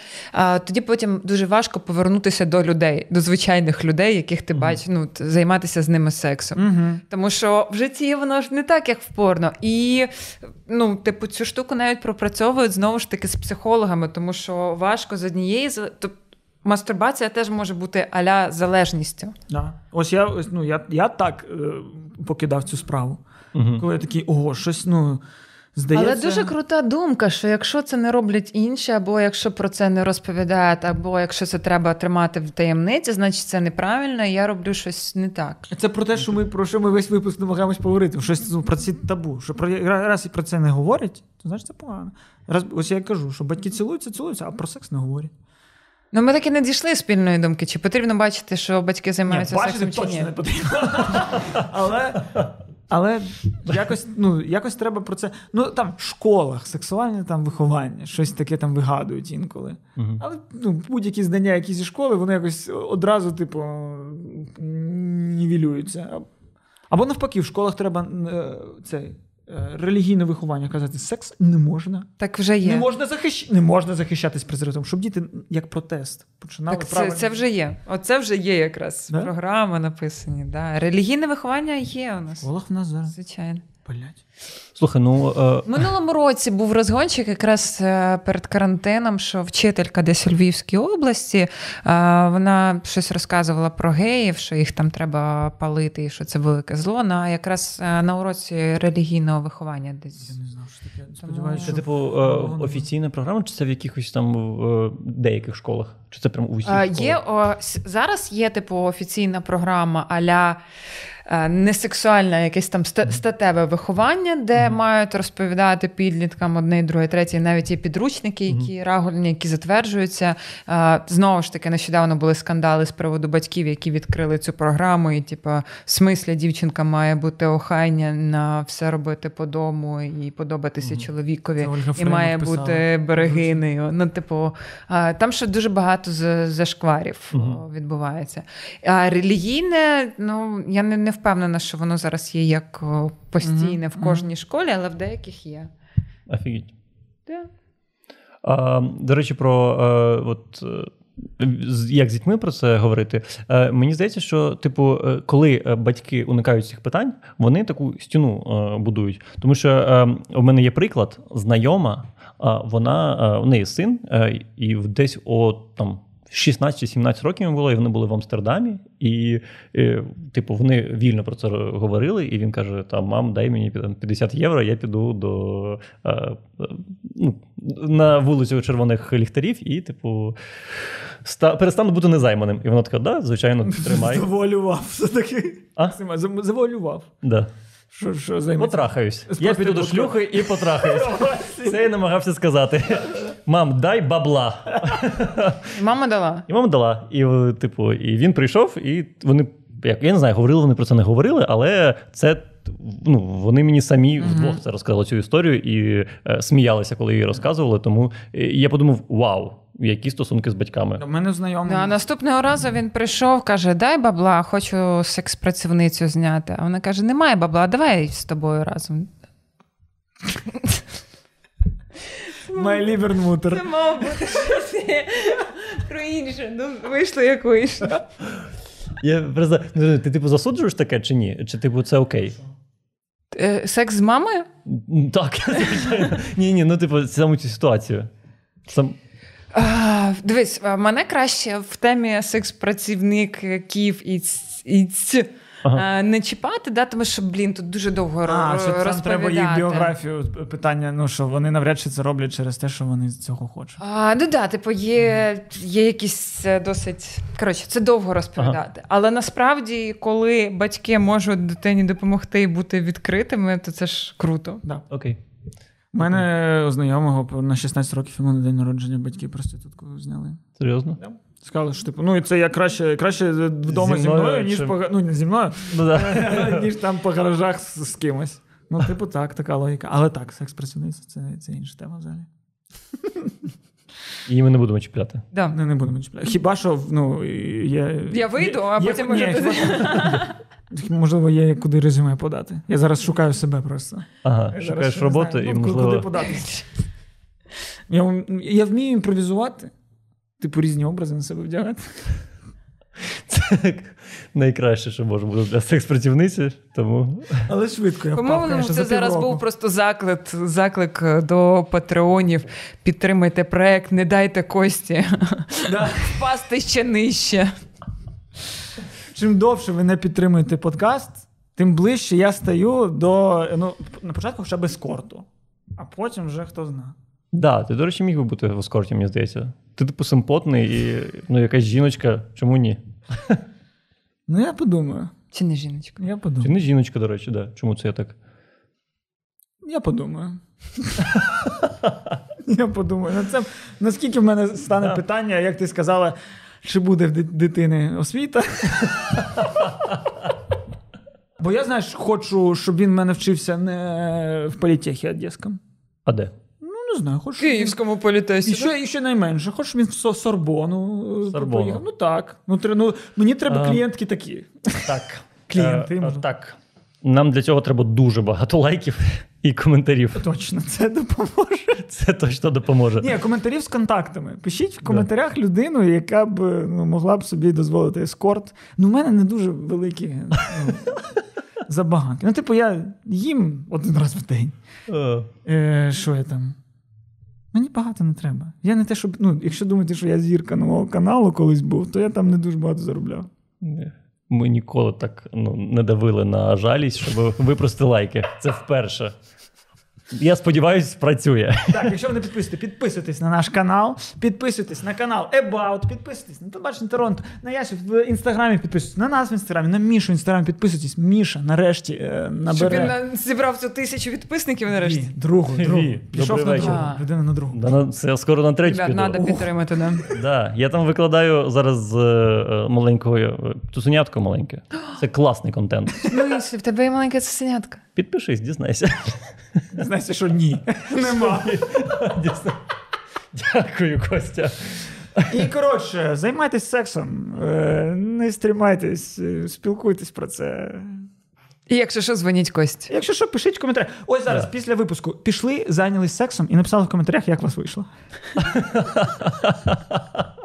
тоді потім дуже важко повернутися до людей, до звичайних людей, яких ти бачиш, ну, займатися з ними сексом. Угу. Тому що в житті воно ж не так, як в порно. І ну, типу, цю штуку навіть пропрацьовують знову ж таки з психологами, тому що важко з однієї з- то мастурбація теж може бути аля залежністю. Да. Ось я, ось, ну, я, я так е, покидав цю справу. Угу. Коли я такий, ого, щось, ну, здається. Але дуже крута думка, що якщо це не роблять інші, або якщо про це не розповідають, або якщо це треба тримати в таємниці, значить це неправильно, і я роблю щось не так. Це про те, що ми про що ми весь випуск намагаємось поговорити. Щось ну, про ці табу. Що про раз і про це не говорять, то значить це погано. Раз, ось я кажу, що батьки цілуються, цілуються, а про секс не говорять. Ну, ми таки не дійшли спільної думки. Чи потрібно бачити, що батьки займаються бачити сексом чи точно ні? не потрібно. але, але якось, ну, якось треба про це. Ну там в школах сексуальне там виховання, щось таке там вигадують інколи. Угу. Але ну, будь-які знання, які зі школи, вони якось одразу, типу, нівелюються. Або навпаки, в школах треба е, цей. Е, Релігійне виховання казати, секс не можна. Так вже є. Не можна захищ... не можна захищатись презервативом, щоб діти як протест починали Так це, правильно. це вже є. Оце вже є якраз Да? програми написані. Да. Релігійне виховання є у нас. Олег в нас зараз. Звичайно. Блять. Слухай, ну е, минулому році був розгончик якраз е, перед карантином, що вчителька десь у Львівській області е, вона щось розказувала про геїв, що їх там треба палити, і що це велике зло. На якраз е, на уроці релігійного виховання десь. Я не знав, що таке. Тому- Сподіваюся, це типу е, офіційна програма, чи це в якихось там е, деяких школах? Чи це прям у усіх Е. Є о, зараз є типу офіційна програма аля е, несексуальне якесь там статеве виховання, де мають розповідати підліткам одне, друге, третє. Навіть є підручники, які регульні, які затверджуються. Е, Знову ж таки, нещодавно були скандали з приводу батьків, які відкрили цю програму, і типу, в смислі дівчинка має бути охайня на все робити по дому і подобатися чоловікові Це Ольга і має писала. бути берегинею. Ну, типу, там ще дуже багато зашкварів відбувається. А релігійне, ну я не, не впевнена, що воно зараз є як постійне в кожній школі, але в деяких є. Офігеть. Да. А, до речі, про е, от. е, Як з дітьми про це говорити? Е, мені здається, що, типу, коли батьки уникають цих питань, вони таку стіну будують. Тому що у мене є приклад, знайома, е, вона у неї син, і десь о там. 16 чи 17 років їм було, і вони були в Амстердамі, і, е, типу, вони вільно про це говорили, і він каже: там, мам, дай мені 50 євро, я піду до е, е, ну, на вулицю червоних ліхтарів і, типу, ста, перестану бути незайманим. І вона така, да, звичайно, тримай. Завуалював все-таки. А? Завуалював. Да. Що, що займеться? Потрахаюсь. Я піду до шлюхи і потрахаюсь. Це я намагався сказати. Мам, дай бабла. І Мама дала. І мама дала. І, е, типу, і він прийшов, і вони, як я не знаю, говорили вони про це не говорили, але це. Ну, вони мені самі Мгм. вдвох це розказали цю історію і е, сміялися, коли її розказували. Тому е, я подумав: вау, які стосунки з батьками. У мене знайомий. Да, наступного разу він прийшов, каже: дай бабла, хочу секс-працівницю зняти. А вона каже: немає бабла, давай з тобою разом. My Liebermutter. Це мав бути про інше. Ну, вийшло як вийшло. Я просто ну, ти типу засуджуєш таке чи ні? Чи типу це окей? Е, Секс з мамою? Так, звичайно. Ні, ні, ну типу, саму цю ситуацію. Сам... А, дивись, мене краще в темі секс-працівників і, ць- і ць- Ага. е, не чіпати, да, тому що, блін, тут дуже довго А, ро- що там треба їх біографію питання, ну що вони навряд чи це роблять через те, що вони цього хочуть. А, ну да, типу, є, є якісь е, досить. Коротше, це довго розповідати. Але насправді, коли батьки можуть дитині допомогти і бути відкритими, то це ж круто. Да. Окей. У мене у знайомого на 16 років йому на день народження батьки проститутку зняли. Серйозно? Сказали, що типу, ну і це я краще, краще вдома Зі зі мною, мною, ніж чим- по ну, не зі мною, Ну, да. ніж там по гаражах з, з кимось. Ну, типу, так, така логіка. Але так, секс працівниця це, це інша тема взагалі. І ми не будемо чіпляти. Да. Не, не будемо чіпляти. Хіба що ну, є. Я вийду, є- а є- потім ні, можете- хіба- Можливо, є куди резюме подати. Я зараз шукаю себе просто. Ага, Я шукаєш роботу знаю, і, ну, можливо. Куди податись? Я, я вмію імпровізувати, типу різні образи на себе вдягати. Це найкраще, що може бути для секс-працівниці, тому Але швидко я впав, По-моєму, конечно, це за зараз півроку. був просто заклик, заклик е, до патреонів. Підтримайте проект, не дайте кості Да. впасти ще нижче. Чим довше ви не підтримуєте подкаст, тим ближче я стаю до ну, на початку хоча б ескорту, а потім вже хто зна. да, ти, до речі, міг би бути в ескорті, мені здається. Ти типу симпотний і ну, якась жіночка, чому ні? Ну, я подумаю. Чи не жіночка? Я Чи не жіночка, до речі, да. Чому це я так? Я подумаю. Я подумаю. над цим. Наскільки в мене стане Да. питання, як ти сказала, чи буде в дитини освіта? Бо я, знаєш, хочу, щоб він в мене вчився не в політехі Одеському. А де? Не знаю, він- Київському політесі. І ще, і ще найменше. Хочеш він в Сорбону. е, Сорбону. поїхав? Ну так. Ну, тре- ну, мені треба А. клієнтки такі. Так. Клієнти, Е, так. Нам для цього треба дуже багато лайків і коментарів. Точно, це допоможе. Це точно допоможе. Ні, коментарів з контактами. Пишіть в коментарях людину, яка б ну, могла б собі дозволити ескорт. Ну, в мене не дуже великі ну, забаганки. Ну, типу, я їм один раз в день. Е, Е, що я там? Мені багато не треба. Я не те, щоб. Ну, якщо думаєте, що я зірка нового каналу колись був, то я там не дуже багато заробляв. Ми ніколи так ну, не давили на жалість, щоб випрости лайки. Це вперше. Я сподіваюся, працює. Так, якщо ви не підписуєте, підписуйтесь на наш канал, підписуйтесь на канал About, підписуйтесь на Табачний Торонто, на Ясю в інстаграмі підписуйтесь, на нас в інстаграмі, на Мішу в інстаграмі підписуйтесь. Міша нарешті е, Щоб він набере. на- зібрав цю тисячу підписників нарешті. Дві, другу, другу. Дві. Пішов Добрий на вечір. другу. Людина на другу. Да, на- це я скоро на третю Ребят, піду. треба підтримати, да. Да, я там викладаю зараз е, е, маленькою е, цуценятко маленьке. Це класний контент. Ну, в тебе є маленька цуценятка. Підпишись, дізнайся. Знаєте, що ні. Нема. Дякую, Костя. І коротше, займайтесь сексом, е, не стрімайтесь, е, спілкуйтесь про це. І якщо що, дзвоніть Кості. Якщо що, пишіть в коментарях. Ось зараз, після випуску, пішли, зайнялись сексом і написали в коментарях, як вас вийшло.